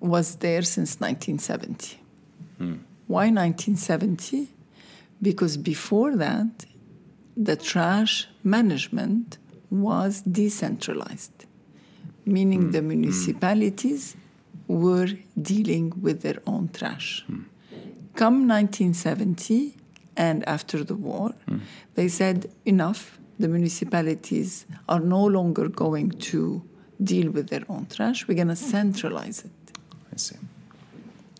was there since 1970. Hmm. Why 1970? Because before that, the trash management was decentralized, meaning the municipalities were dealing with their own trash. Come 1970 and after the war, they said enough, the municipalities are no longer going to deal with their own trash, we're going to centralize it. I see.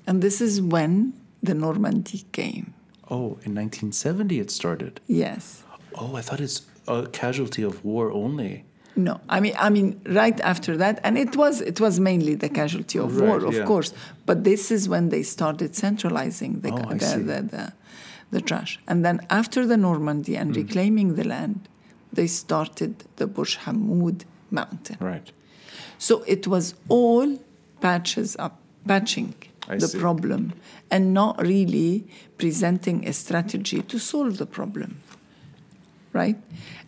And this is when the Normandy came. Oh, in 1970 it started. Yes. Oh, I thought it's a casualty of war only. No, I mean, I mean, right after that, and it was it was mainly the casualty of Right, war, of yeah. course. But this is when they started centralizing the Oh, the, the, the the trash, and then after the Normandy and hmm. reclaiming the land, they started the Burj Hamoud mountain. Right. So it was all patches up, patching I the see. problem, and not really presenting a strategy to solve the problem. Right?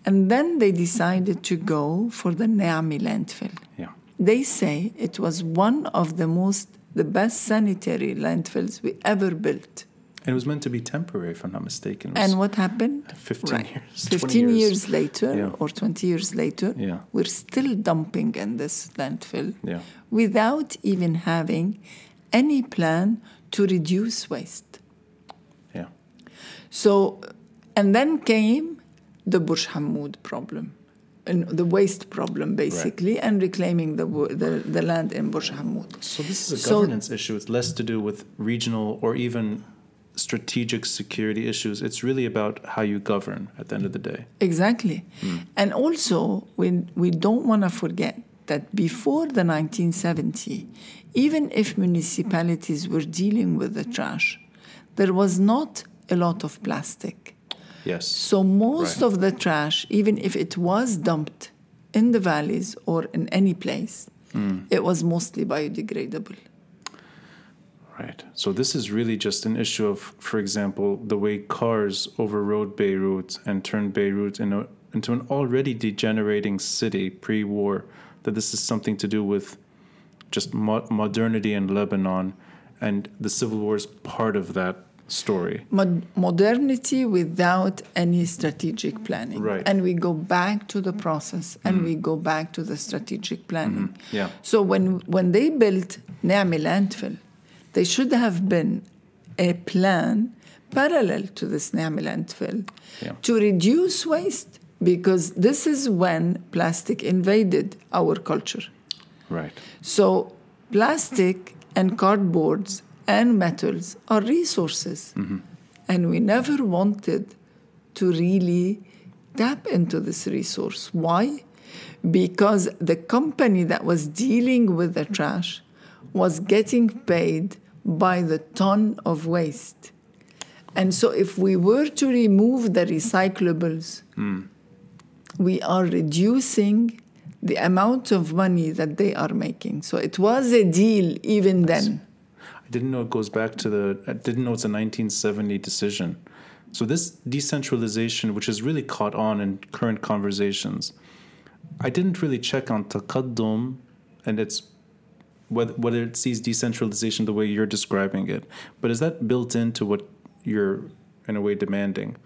And then they decided to go for the Naameh landfill. Yeah. They say it was one of the most, the best sanitary landfills we ever built. And it was meant to be temporary, if I'm not mistaken. And what happened? 15 years, 15 years. years, later Yeah. or 20 years later, Yeah. we're still dumping in this landfill Yeah. without even having any plan to reduce waste. yeah. So, and then came the Burj Hamoud problem, and the waste problem, basically, and reclaiming the, the, the land in Burj Hamoud. So this is a So- governance issue. It's less to do with regional or even strategic security issues. It's really about how you govern at the end of the day. Exactly. Hmm. And also, we, we don't want to forget that before the 1970, even if municipalities were dealing with the trash, there was not a lot of plastic. Yes. So most Right. of the trash, even if it was dumped in the valleys or in any place, hmm. it was mostly biodegradable. Right. So this is really just an issue of, for example, the way cars overrode Beirut and turned Beirut in a, into an already degenerating city pre-war. That this is something to do with just mo- modernity in Lebanon, and the civil war is part of that story. Mod- modernity without any strategic planning. Right. And we go back to the process and mm. we go back to the strategic planning. Mm-hmm. Yeah. So when when they built Naameh landfill, they should have been a plan parallel to this Naameh landfill Yeah. to reduce waste because this is when plastic invaded our culture. Right. So plastic and cardboards and metals are resources. Mm-hmm. And we never wanted to really tap into this resource. Why? Because the company that was dealing with the trash was getting paid by the ton of waste. And so, if we were to remove the recyclables, mm. we are reducing the amount of money that they are making. So, it was a deal even then. I didn't know it goes back to the. I didn't know it's a 1970 decision. So this decentralization, which has really caught on in current conversations, I didn't really check on taqaddum and its whether, whether it sees decentralization the way you're describing it. But is that built into what you're in a way demanding?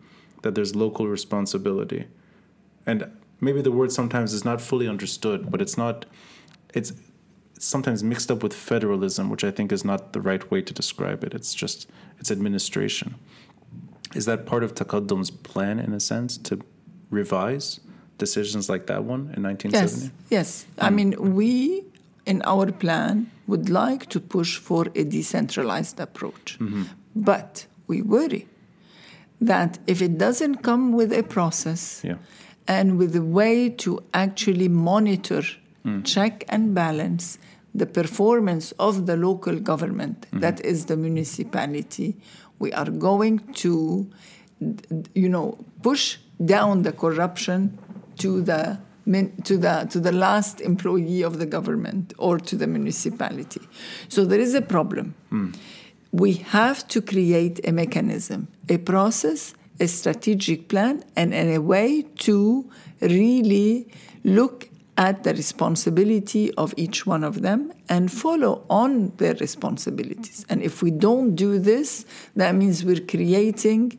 That there's local responsibility, and maybe the word sometimes is not fully understood, but it's not. It's it's sometimes mixed up with federalism, which I think is not the right way to describe it. It's just it's administration. Is that part of Taqaddum's plan in a sense to revise decisions like that one in 1970? Yes, yes. I hmm. mean, we in our plan would like to push for a decentralized approach, mm-hmm. but we worry that if it doesn't come with a process Yeah. and with a way to actually monitor, hmm. check, and balance the performance of the local government, mm-hmm. that is the municipality, we are going to, you know, push down the corruption to the to the to the last employee of the government or to the municipality. So there is a problem. Hmm. We have to create a mechanism, a process, a strategic plan, and, and a way to really look at the responsibility of each one of them and follow on their responsibilities. And if we don't do this, that means we're creating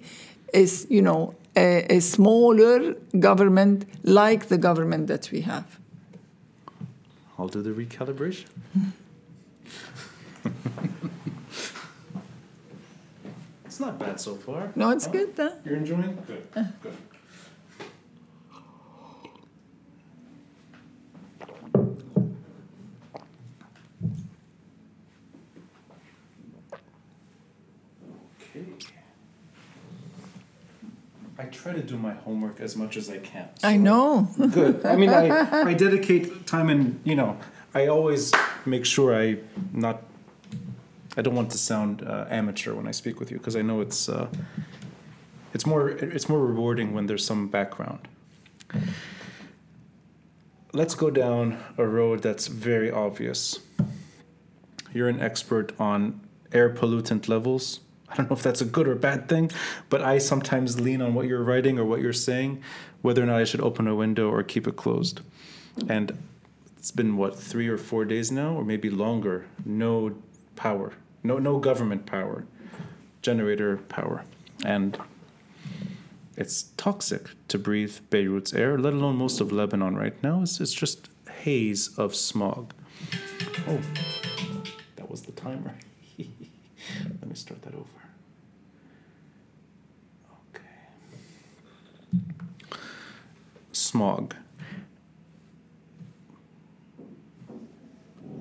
is you know a, a smaller government like the government that we have. I'll do the recalibration. it's not bad so far. No, it's Huh? good, huh? You're enjoying? Good. Uh-huh. Good. Try to do my homework as much as I can. I know. Good. I mean, I, I dedicate time and, you know, I always make sure I not, I don't want to sound uh, amateur when I speak with you because I know it's, uh, it's more, it's more rewarding when there's some background. Let's go down a road that's very obvious. You're an expert on air pollutant levels. I don't know if that's a good or bad thing, but I sometimes lean on what you're writing or what you're saying, whether or not I should open a window or keep it closed. And it's been what three or four days now, or maybe longer. No power, no no government power, generator power, and it's toxic to breathe Beirut's air, let alone most of Lebanon right now. It's, it's just haze of smog. Oh, that was the timer. Let me start that over. Okay. Smog.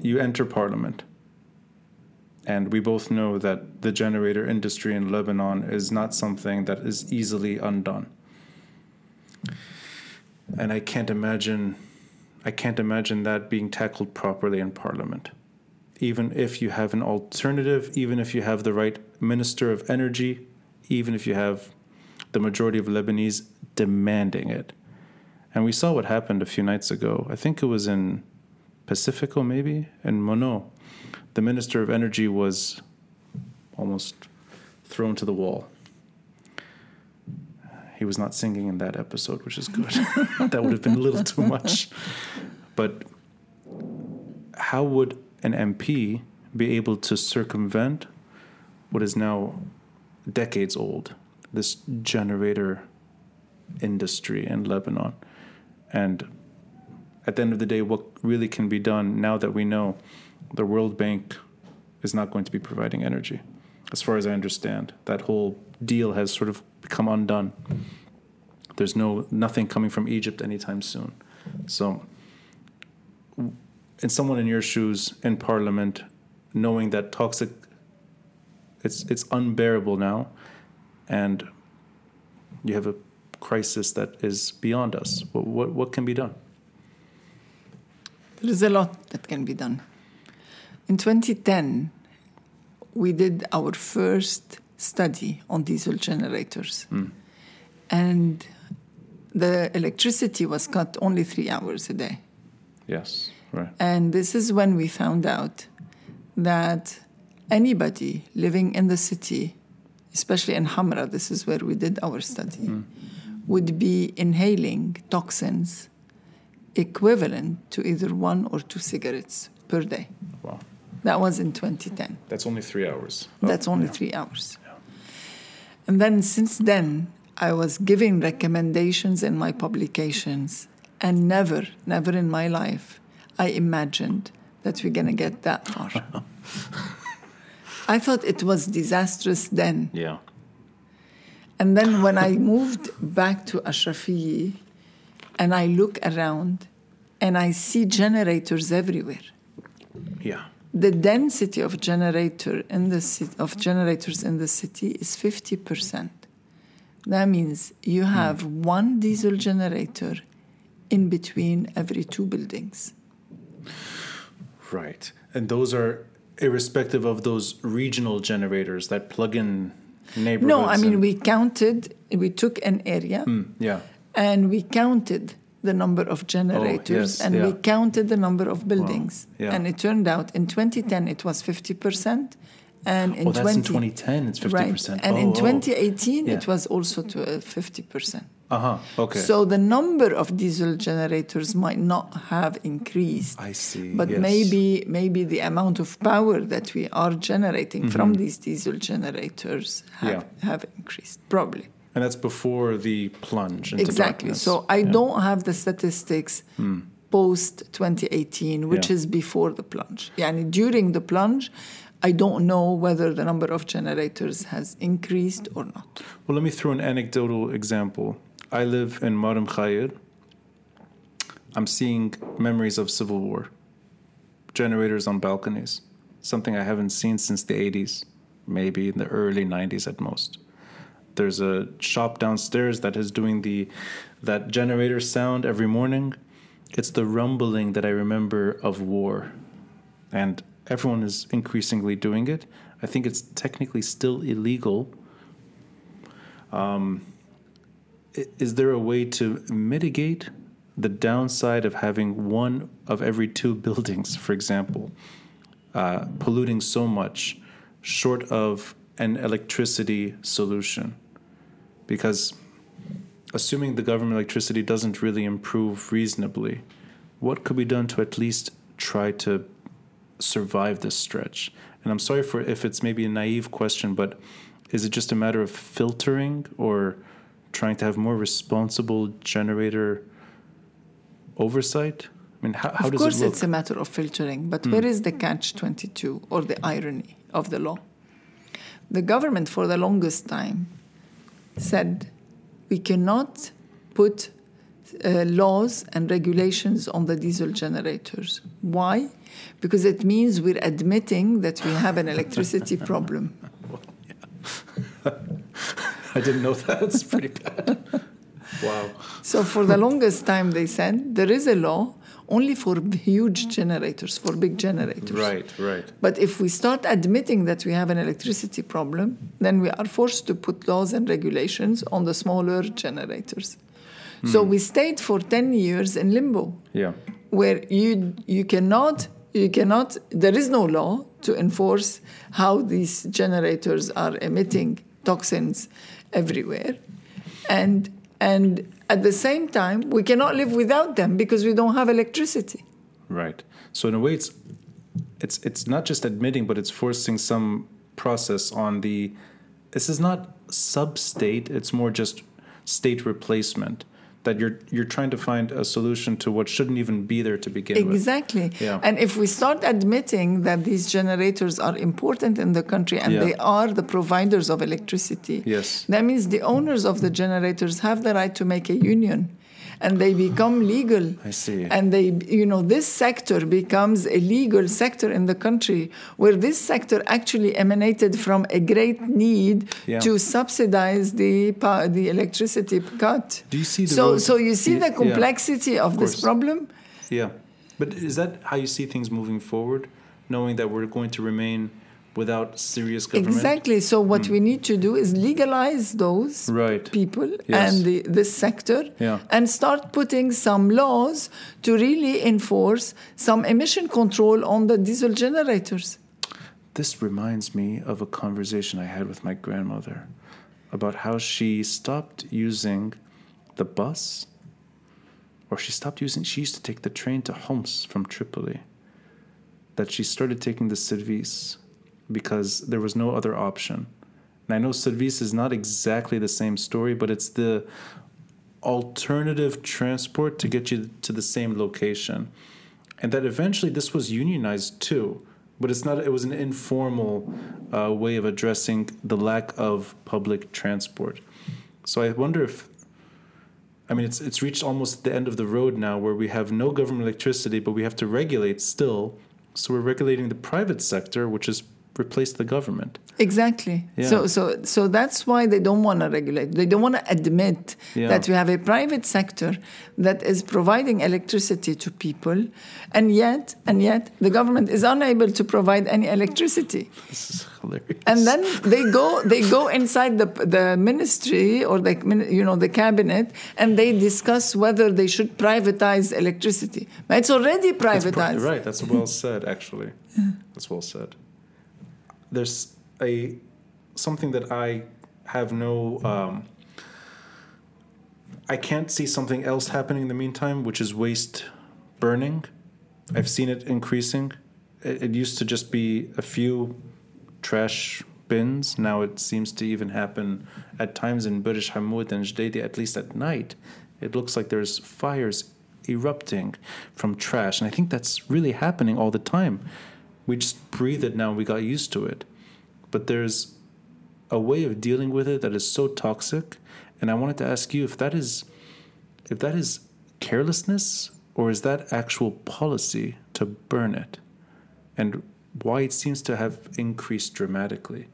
You enter parliament. And we both know that the generator industry in Lebanon is not something that is easily undone. And I can't imagine I can't imagine that being tackled properly in parliament. Even if you have an alternative, even if you have the right minister of energy, even if you have the majority of Lebanese demanding it. And we saw what happened a few nights ago. I think it was in Pacifico, maybe, in Monot. The minister of energy was almost thrown to the wall. He was not singing in that episode, which is good. that would have been a little too much. But how would an MP be able to circumvent what is now decades old, this generator industry in Lebanon? And at the end of the day, what really can be done now that we know the World Bank is not going to be providing energy? As far as I understand, that whole deal has sort of become undone. There's no nothing coming from Egypt anytime soon. So, and someone in your shoes in Parliament, knowing that toxic, it's it's unbearable now, and you have a crisis that is beyond us. What what, what can be done? There is a lot that can be done. In 2010, we did our first study on diesel generators. Hmm. And the electricity was cut only three hours a day. Yes. Right. And this is when we found out that anybody living in the city, especially in Hamra, this is where we did our study, hmm. Would be inhaling toxins equivalent to either one or two cigarettes per day. Wow. That was in 2010. That's only three hours. Oh, That's only yeah. three hours. And then since then, I was giving recommendations in my publications, and never, never in my life, I imagined that we're going to get that far. I thought it was disastrous then. Yeah. And then when I moved back to Ashrafiyi and I look around and I see generators everywhere. Yeah. The density of generator in the ci- of generators in the city is 50%. That means you hmm. have one diesel generator in between every two buildings. Right. And those are irrespective of those regional generators that plug in neighborhoods. No, I mean we counted, we took an area Hmm, yeah. and we counted the number of generators yes, and yeah. we counted the number of buildings. yeah. And it turned out in 2010 it was 50%. And in Oh, that's 20, in 2010. It's 50%. Right. And oh, in oh. 2018 Yeah. it was also to uh, 50%. Uh-huh. Okay. So the number of diesel generators might not have increased. I see. But yes. maybe maybe the amount of power that we are generating from Mm-hmm. these diesel generators have, Yeah. have increased, probably. And that's before the plunge into Exactly. darkness. So I Yeah. Hmm. don't have the statistics post 2018, which Yeah. is before the plunge. Yeah, and during the plunge, I don't know whether the number of generators has increased or not. Well, let me throw an anecdotal example. I live in Mar Mikhael. I'm seeing memories of civil war. Generators on balconies. Something I haven't seen since the 80s, maybe in the early 90s at most. There's a shop downstairs that is doing the that generator sound every morning. It's the rumbling that I remember of war. And everyone is increasingly doing it. I think it's technically still illegal i- is there a way to mitigate the downside of having one of every two buildings, for example, uh, polluting so much, short of an electricity solution? Because assuming the government electricity doesn't really improve reasonably, what could be done to at least try to survive this stretch? And I'm sorry for if it's maybe a naive question, but is it just a matter of filtering or trying to have more responsible generator oversight? I mean, how, how of does course, it it's a matter of filtering, but hmm. where is the catch 22 or the irony of the law? The government, for the longest time, said we cannot put uh, laws and regulations on the diesel generators. Why? Because it means we're admitting that we have an electricity problem. I didn't know that. It's pretty bad. wow. So, for the longest time, they said there is a law only for huge generators, for big generators. Right, right. But if we start admitting that we have an electricity problem, then we are forced to put laws and regulations on the smaller generators. So hmm. we stayed for 10 years in limbo Yeah. where you you cannot you cannot there is no law to enforce how these generators are emitting toxins everywhere and and at the same time we cannot live without them because we don't have electricity Right. So in a way, it's it's it's not just admitting, but it's forcing some process on the. This is not sub-state. It's more just state replacement. That you're you're trying to find a solution to what shouldn't even be there to begin with. Exactly. Yeah. And if we start admitting that these generators are important in the country and Yeah. they are the providers of electricity, Yes. that means the owners of the generators have the right to make a union and they become legal. I see. And they, you know, this sector becomes a legal sector in the country where this sector actually emanated from a great need Yeah. to subsidize the, the electricity cut. Do you see the so, road- so you see the yeah. complexity of, this problem? Yeah. But is that how you see things moving forward? knowing that we're going to remain without serious government. Exactly. So what hmm. we need to do is legalize those Right. people Yes. and the, this sector Yeah. and start putting some laws to really enforce some emission control on the diesel generators. This reminds me of a conversation I had with my grandmother about how she stopped using the bus or she stopped using she used to take the train to Homs from Tripoli that she started taking the service because there was no other option. And I know service is not exactly the same story, but it's the alternative transport to get you to the same location. And that eventually this was unionized too, but it's not, it was an informal uh, way of addressing the lack of public transport. So I wonder if, I mean, it's, it's reached almost the end of the road now where we have no government electricity, but we have to regulate still. So we're regulating the private sector, which has replaced the government. Exactly. Yeah. So so so that's why they don't want to regulate. They don't want to admit Yeah. that we have a private sector that is providing electricity to people, and yet and yet the government is unable to provide any electricity. This is hilarious. And then they go they go inside the the ministry or the you know the cabinet and they discuss whether they should privatize electricity. It's already That's pri- privatized. right. That's well said. Actually, that's well said. There's a something that I have no. Um, I can't see something else happening in the meantime, which is waste burning. I've seen it increasing. It, it used to just be a few trash bins. Now it seems to even happen at times in Burj Hamoud and Jdeidi, at least at night. It looks like there's fires erupting from trash. And I think that's really happening all the time. We just breathe it now, we got used to it. But there's a way of dealing with it that is so toxic. And I wanted to ask you if that is if that is carelessness or is that actual policy to burn it? And why it seems to have increased dramatically.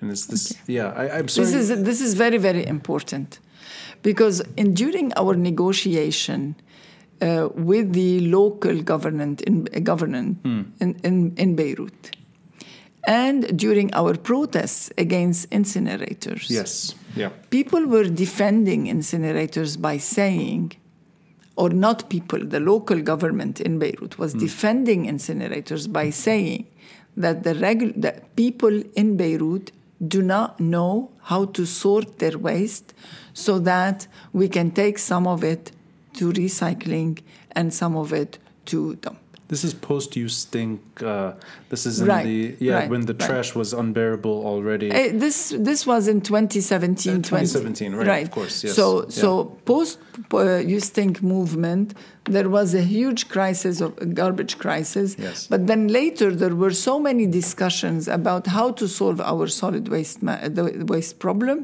And it's this yeah, I, I'm sorry. This is this is very very important because in during our negotiation uh, with the local government in uh, government Hmm. in, in in Beirut and during our protests against incinerators yes. Yeah. people were defending incinerators by saying or not people the local government in beirut was defending incinerators by saying that the regu- that people in beirut do not know how to sort their waste so that we can take some of it to recycling and some of it to dump This is post-You Stink. Uh, this is in Right, the yeah right, when the right. trash was unbearable already. Eh, this this was in 2017 Uh, 2017, right, of course, yes, so yeah. so post uh, You Stink movement there was a huge crisis of garbage crisis Yes. but then later there were so many discussions about how to solve our solid waste ma- the waste problem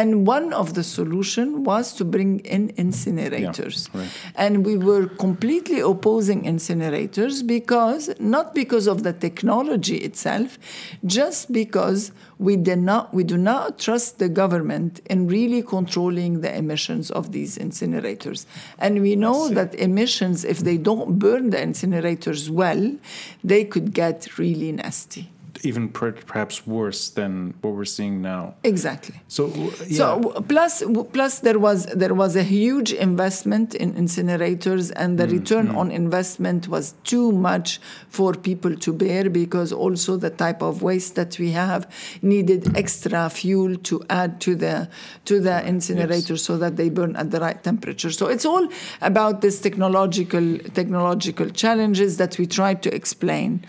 and one of the solution was to bring in incinerators right. and we were completely opposing incinerators because not because of the technology itself just because we did not we do not trust the government in really controlling the emissions of these incinerators. And we know that emissions if they don't burn the incinerators well they could get really nasty Even per- perhaps worse than what we're seeing now. exactly So yeah. So plus there was there was a huge investment in incinerators and Mm, the return on investment was too much for people to bear because also the type of waste that we have needed extra fuel to add to the to the incinerator so that they burn at the right temperature. So it's all about this technological technological challenges that we tried to explain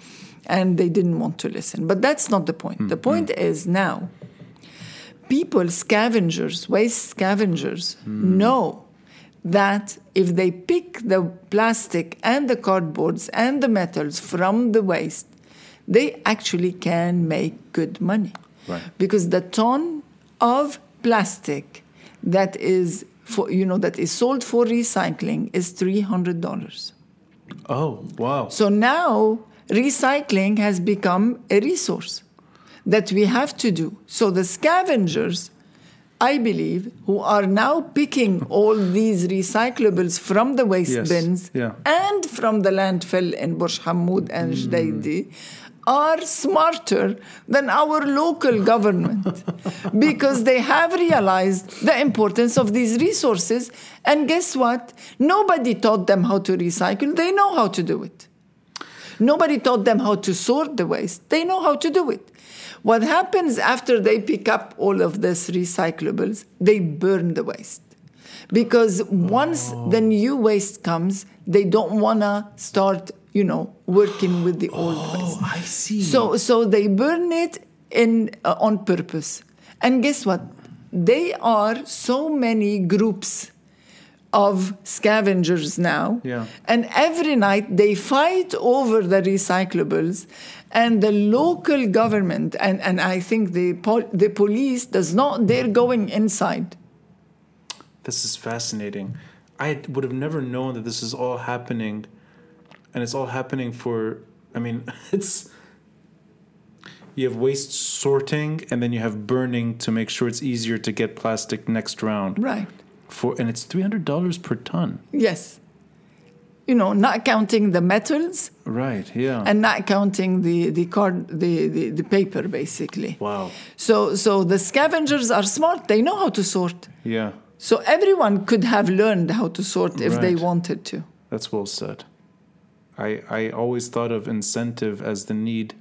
and they didn't want to listen. But that's not the point. Mm, The point is now people, scavengers, waste scavengers, know that if they pick the plastic and the cardboards and the metals from the waste, they actually can make good money. Right. Because the ton of plastic that is for you know that is sold for recycling is three hundred dollars. oh wow. So now recycling has become a resource that we have to do. So the scavengers, I believe, who are now picking all these recyclables from the waste Yes, bins yeah. and from the landfill in Burj Hamoud and hmm. Jdeidi, are smarter than our local government because they have realized the importance of these resources. And guess what? Nobody taught them how to recycle, they know how to do it. Nobody taught them how to sort the waste, they know how to do it. What happens after they pick up all of this recyclables? They burn the waste. Because once Oh. the new waste comes, they don't want to start, you know, working with the old waste. Oh, I see. So, so they burn it in uh, on purpose. And guess what? They are so many groups of scavengers now. Yeah. And every night they fight over the recyclables. And the local government and, and I think the pol- the police does not dare going inside. This is fascinating. I would have never known that this is all happening, and it's all happening for. I mean, it's. You have waste sorting, and then you have burning to make sure it's easier to get plastic next round. Right. For and it's three hundred dollars per ton. Yes. You know, not counting the metals Right. Yeah. and not counting the, the card the, the, the paper basically. wow. So so the scavengers are smart, they know how to sort. Yeah. So everyone could have learned how to sort if they wanted to. That's well said. I I always thought of incentive as the need,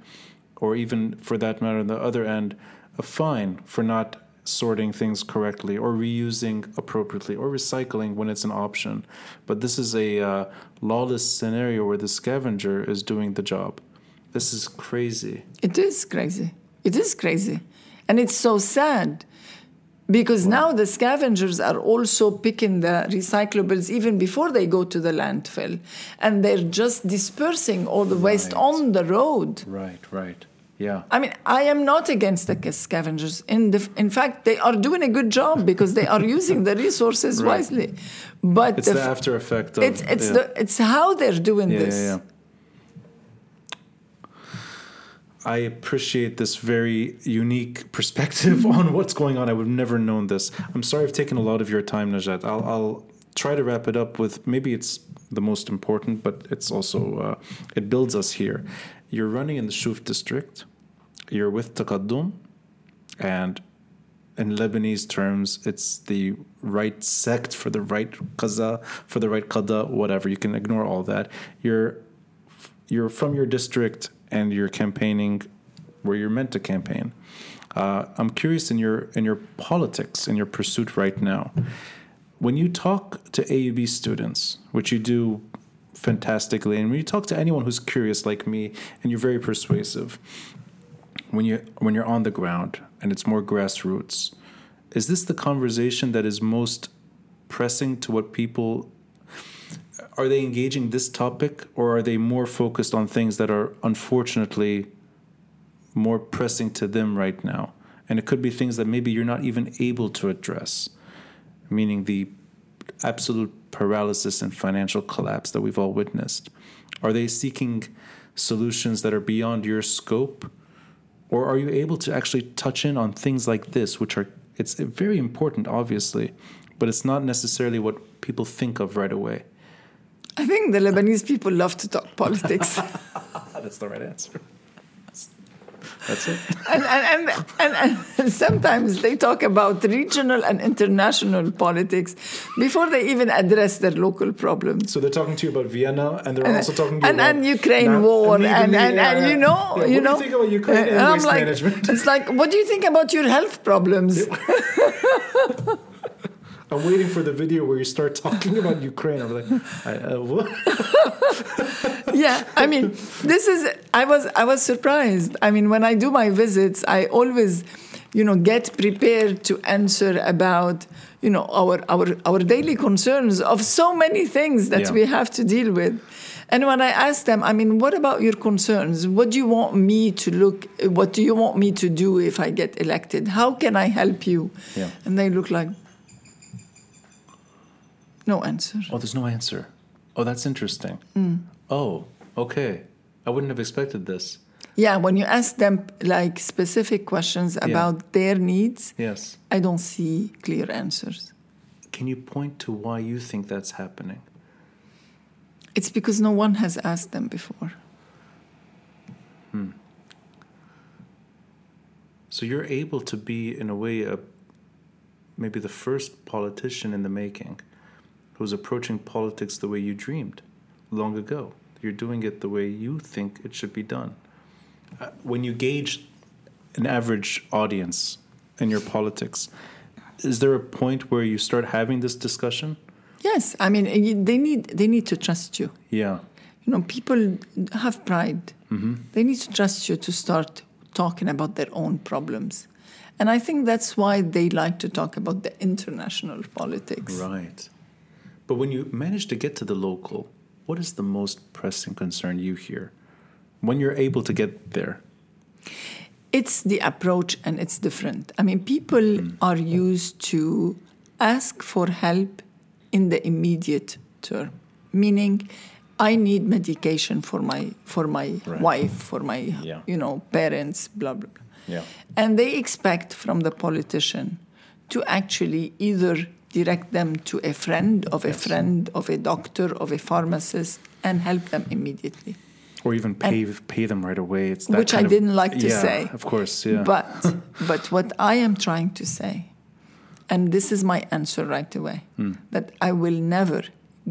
or even for that matter, on the other end, a fine for not sorting things correctly, or reusing appropriately, or recycling when it's an option. But this is a uh, lawless scenario where the scavenger is doing the job. This is crazy. It is crazy. It is crazy. And it's so sad because now the scavengers are also picking the recyclables even before they go to the landfill. And they're just dispersing all the waste Right. on the road. Right. Right. Yeah. I mean, I am not against the scavengers. In, the, in fact, they are doing a good job because they are using the resources Right. wisely. But It's the the after effect of. it's it's yeah. the it's how they're doing yeah, this. yeah, yeah. I appreciate this very unique perspective on what's going on. I would have never known this. I'm sorry I've taken a lot of your time, Najat. I'll, I'll try to wrap it up with maybe it's the most important, but it's also uh, it builds us here. You're running in the Chouf district. You're with Taqaddum, and in Lebanese terms, it's the right sect for the right qaza, for the right qada, whatever. You can ignore all that. You're you're from your district and you're campaigning where you're meant to campaign. Uh, I'm curious in your in your politics, in your pursuit right now. When you talk to AUB students, which you do fantastically, and when you talk to anyone who's curious like me, and you're very persuasive, when you when you're on the ground and it's more grassroots, is this the conversation that is most pressing to what people are they engaging this topic or are they more focused on things that are unfortunately more pressing to them right now? And it could be things that maybe you're not even able to address meaning the absolute paralysis and financial collapse that we've all witnessed are they seeking solutions that are beyond your scope or are you able to actually touch in on things like this which are it's very important obviously but it's not necessarily what people think of right away I think the Lebanese people love to talk politics. That's the right answer. That's it. and, and, and, and, and sometimes they talk about regional and international politics before they even address their local problems. So they're talking to you about Vienna, and they're also talking to you and, about and Ukraine Na- war, and, and, yeah, and you know, Yeah, you what know. do you think about Ukraine and waste like, management? It's like, what do you think about your health problems? I'm waiting for the video where you start talking about Ukraine. I'm like, I, uh, what? yeah i mean this is i was i was surprised i mean when i do my visits i always you know get prepared to answer about you know our our our daily concerns of so many things that Yeah. we have to deal with and when i ask them i mean what about your concerns what do you want me to look what do you want me to do if i get elected how can i help you Yeah. and they look like no answer Oh, there's no answer. Oh, that's interesting. Mm. Oh, okay. I wouldn't have expected this. Yeah, when you ask them like specific questions about their needs, Yes. I don't see clear answers. Can you point to why you think that's happening? It's because no one has asked them before. So you're able to be, in a way, a maybe the first politician in the making who's approaching politics the way you dreamed long ago. You're doing it the way you think it should be done. Uh, when you gauge an average audience in your politics, is there a point where you start having this discussion? Yes, I mean they need they need to trust you. Yeah. You know, people have pride. Mm-hmm. They need to trust you to start talking about their own problems. And I think that's why they like to talk about the international politics. Right. But when you manage to get to the local, what is the most pressing concern you hear when you're able to get there? It's the approach and it's different. I mean, people hmm. are used to ask for help in the immediate term, meaning I need medication for my for my Right. wife, for my Yeah. you know parents, blah blah blah. Yeah. And they expect from the politician to actually either direct them to a friend of a Yes. friend, of a doctor, of a pharmacist, and help them immediately. Or even pay pay them right away. It's that Which I of- didn't like to yeah, say. Of course, yeah. But but what I am trying to say, and this is my answer right away, Hmm. that I will never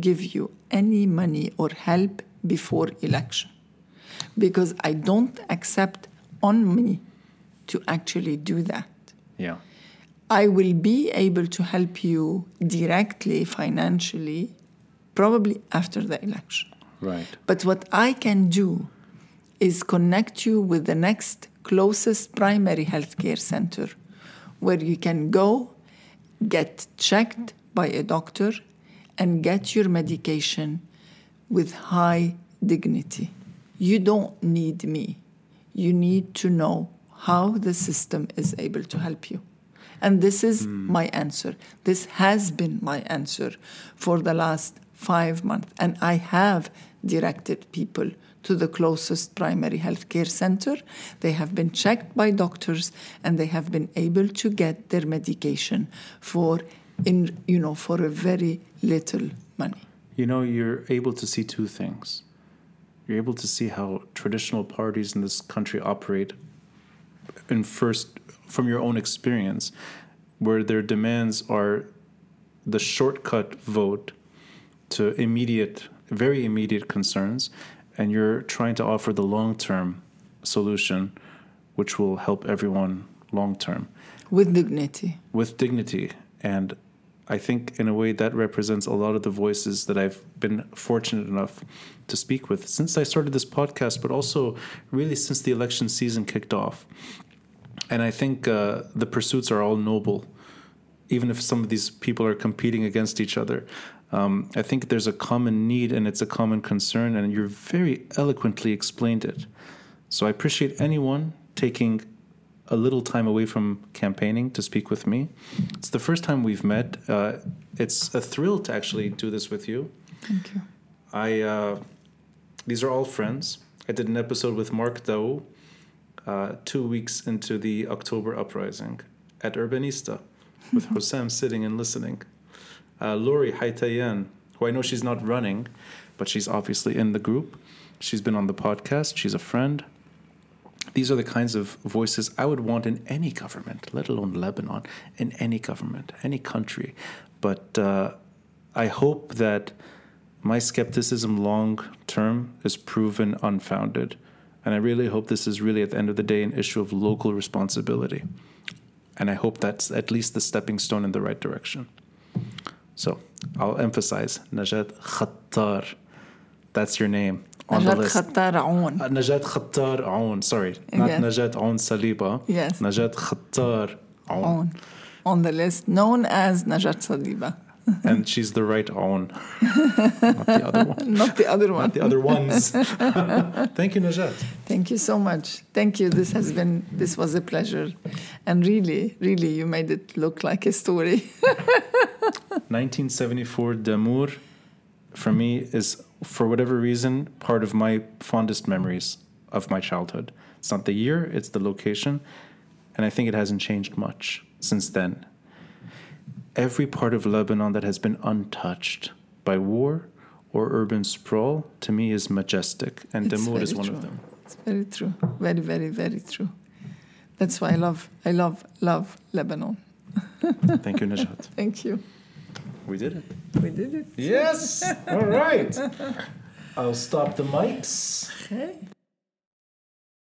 give you any money or help before election. Because I don't accept on me to actually do that. yeah. I will be able to help you directly financially probably after the election. Right. But what I can do is connect you with the next closest primary healthcare center where you can go, get checked by a doctor, and get your medication with high dignity. You don't need me. You need to know how the system is able to help you. And this is hmm. my answer. This has been my answer for the last five months. And I have directed people to the closest primary healthcare center. They have been checked by doctors and they have been able to get their medication for in you know for a very little money. You know, you're able to see two things. You're able to see how traditional parties in this country operate in first from your own experience, where their demands are the shortcut vote to immediate, very immediate concerns, and you're trying to offer the long term solution, which will help everyone long term With dignity. with dignity. And I think, in a way, that represents a lot of the voices that I've been fortunate enough to speak with since I started this podcast, but also really since the election season kicked off. And I think uh, the pursuits are all noble, even if some of these people are competing against each other. Um, I think there's a common need and it's a common concern, and you're very eloquently explained it. So I appreciate anyone taking a little time away from campaigning to speak with me. It's the first time we've met. Uh, it's a thrill to actually do this with you. Thank you. I uh, these are all friends. I did an episode with Marc Daou uh, two weeks into the October uprising at Urbanista with Hosam sitting and listening. Uh, Laury Haytayan, who I know she's not running, but she's obviously in the group. She's been on the podcast. She's a friend. These are the kinds of voices I would want in any government, let alone Lebanon, in any government, any country. But uh, I hope that my skepticism long term is proven unfounded. And I really hope this is really, at the end of the day, an issue of local responsibility. And I hope that's at least the stepping stone in the right direction. So I'll emphasize Najat Khattar. That's your name on the Najat list. Khattar Aoun. Uh, Najat Khattar Aoun, sorry, not Yeah. Najat Aoun Saliba. Yes. Najat Khattar Aoun. On the list, known as Najat Saliba. And she's the right Aoun, not the other one. Not the other one. Not the other ones. Thank you, Najat. Thank you so much. Thank you. This has been, this was a pleasure. And really, really, you made it look like a story. 1974 Damour, for me, is for whatever reason part of my fondest memories of my childhood. It's not the year, it's the location, and I think it hasn't changed much since then every part of Lebanon that has been untouched by war or urban sprawl, to me, is majestic. And it's Damour is one true. of them. It's very true. Very, very, very true. That's why I love, I love, love Lebanon. Thank you, Najat. Thank you. We did it. We did it. Yes. All right. I'll stop the mics. Okay.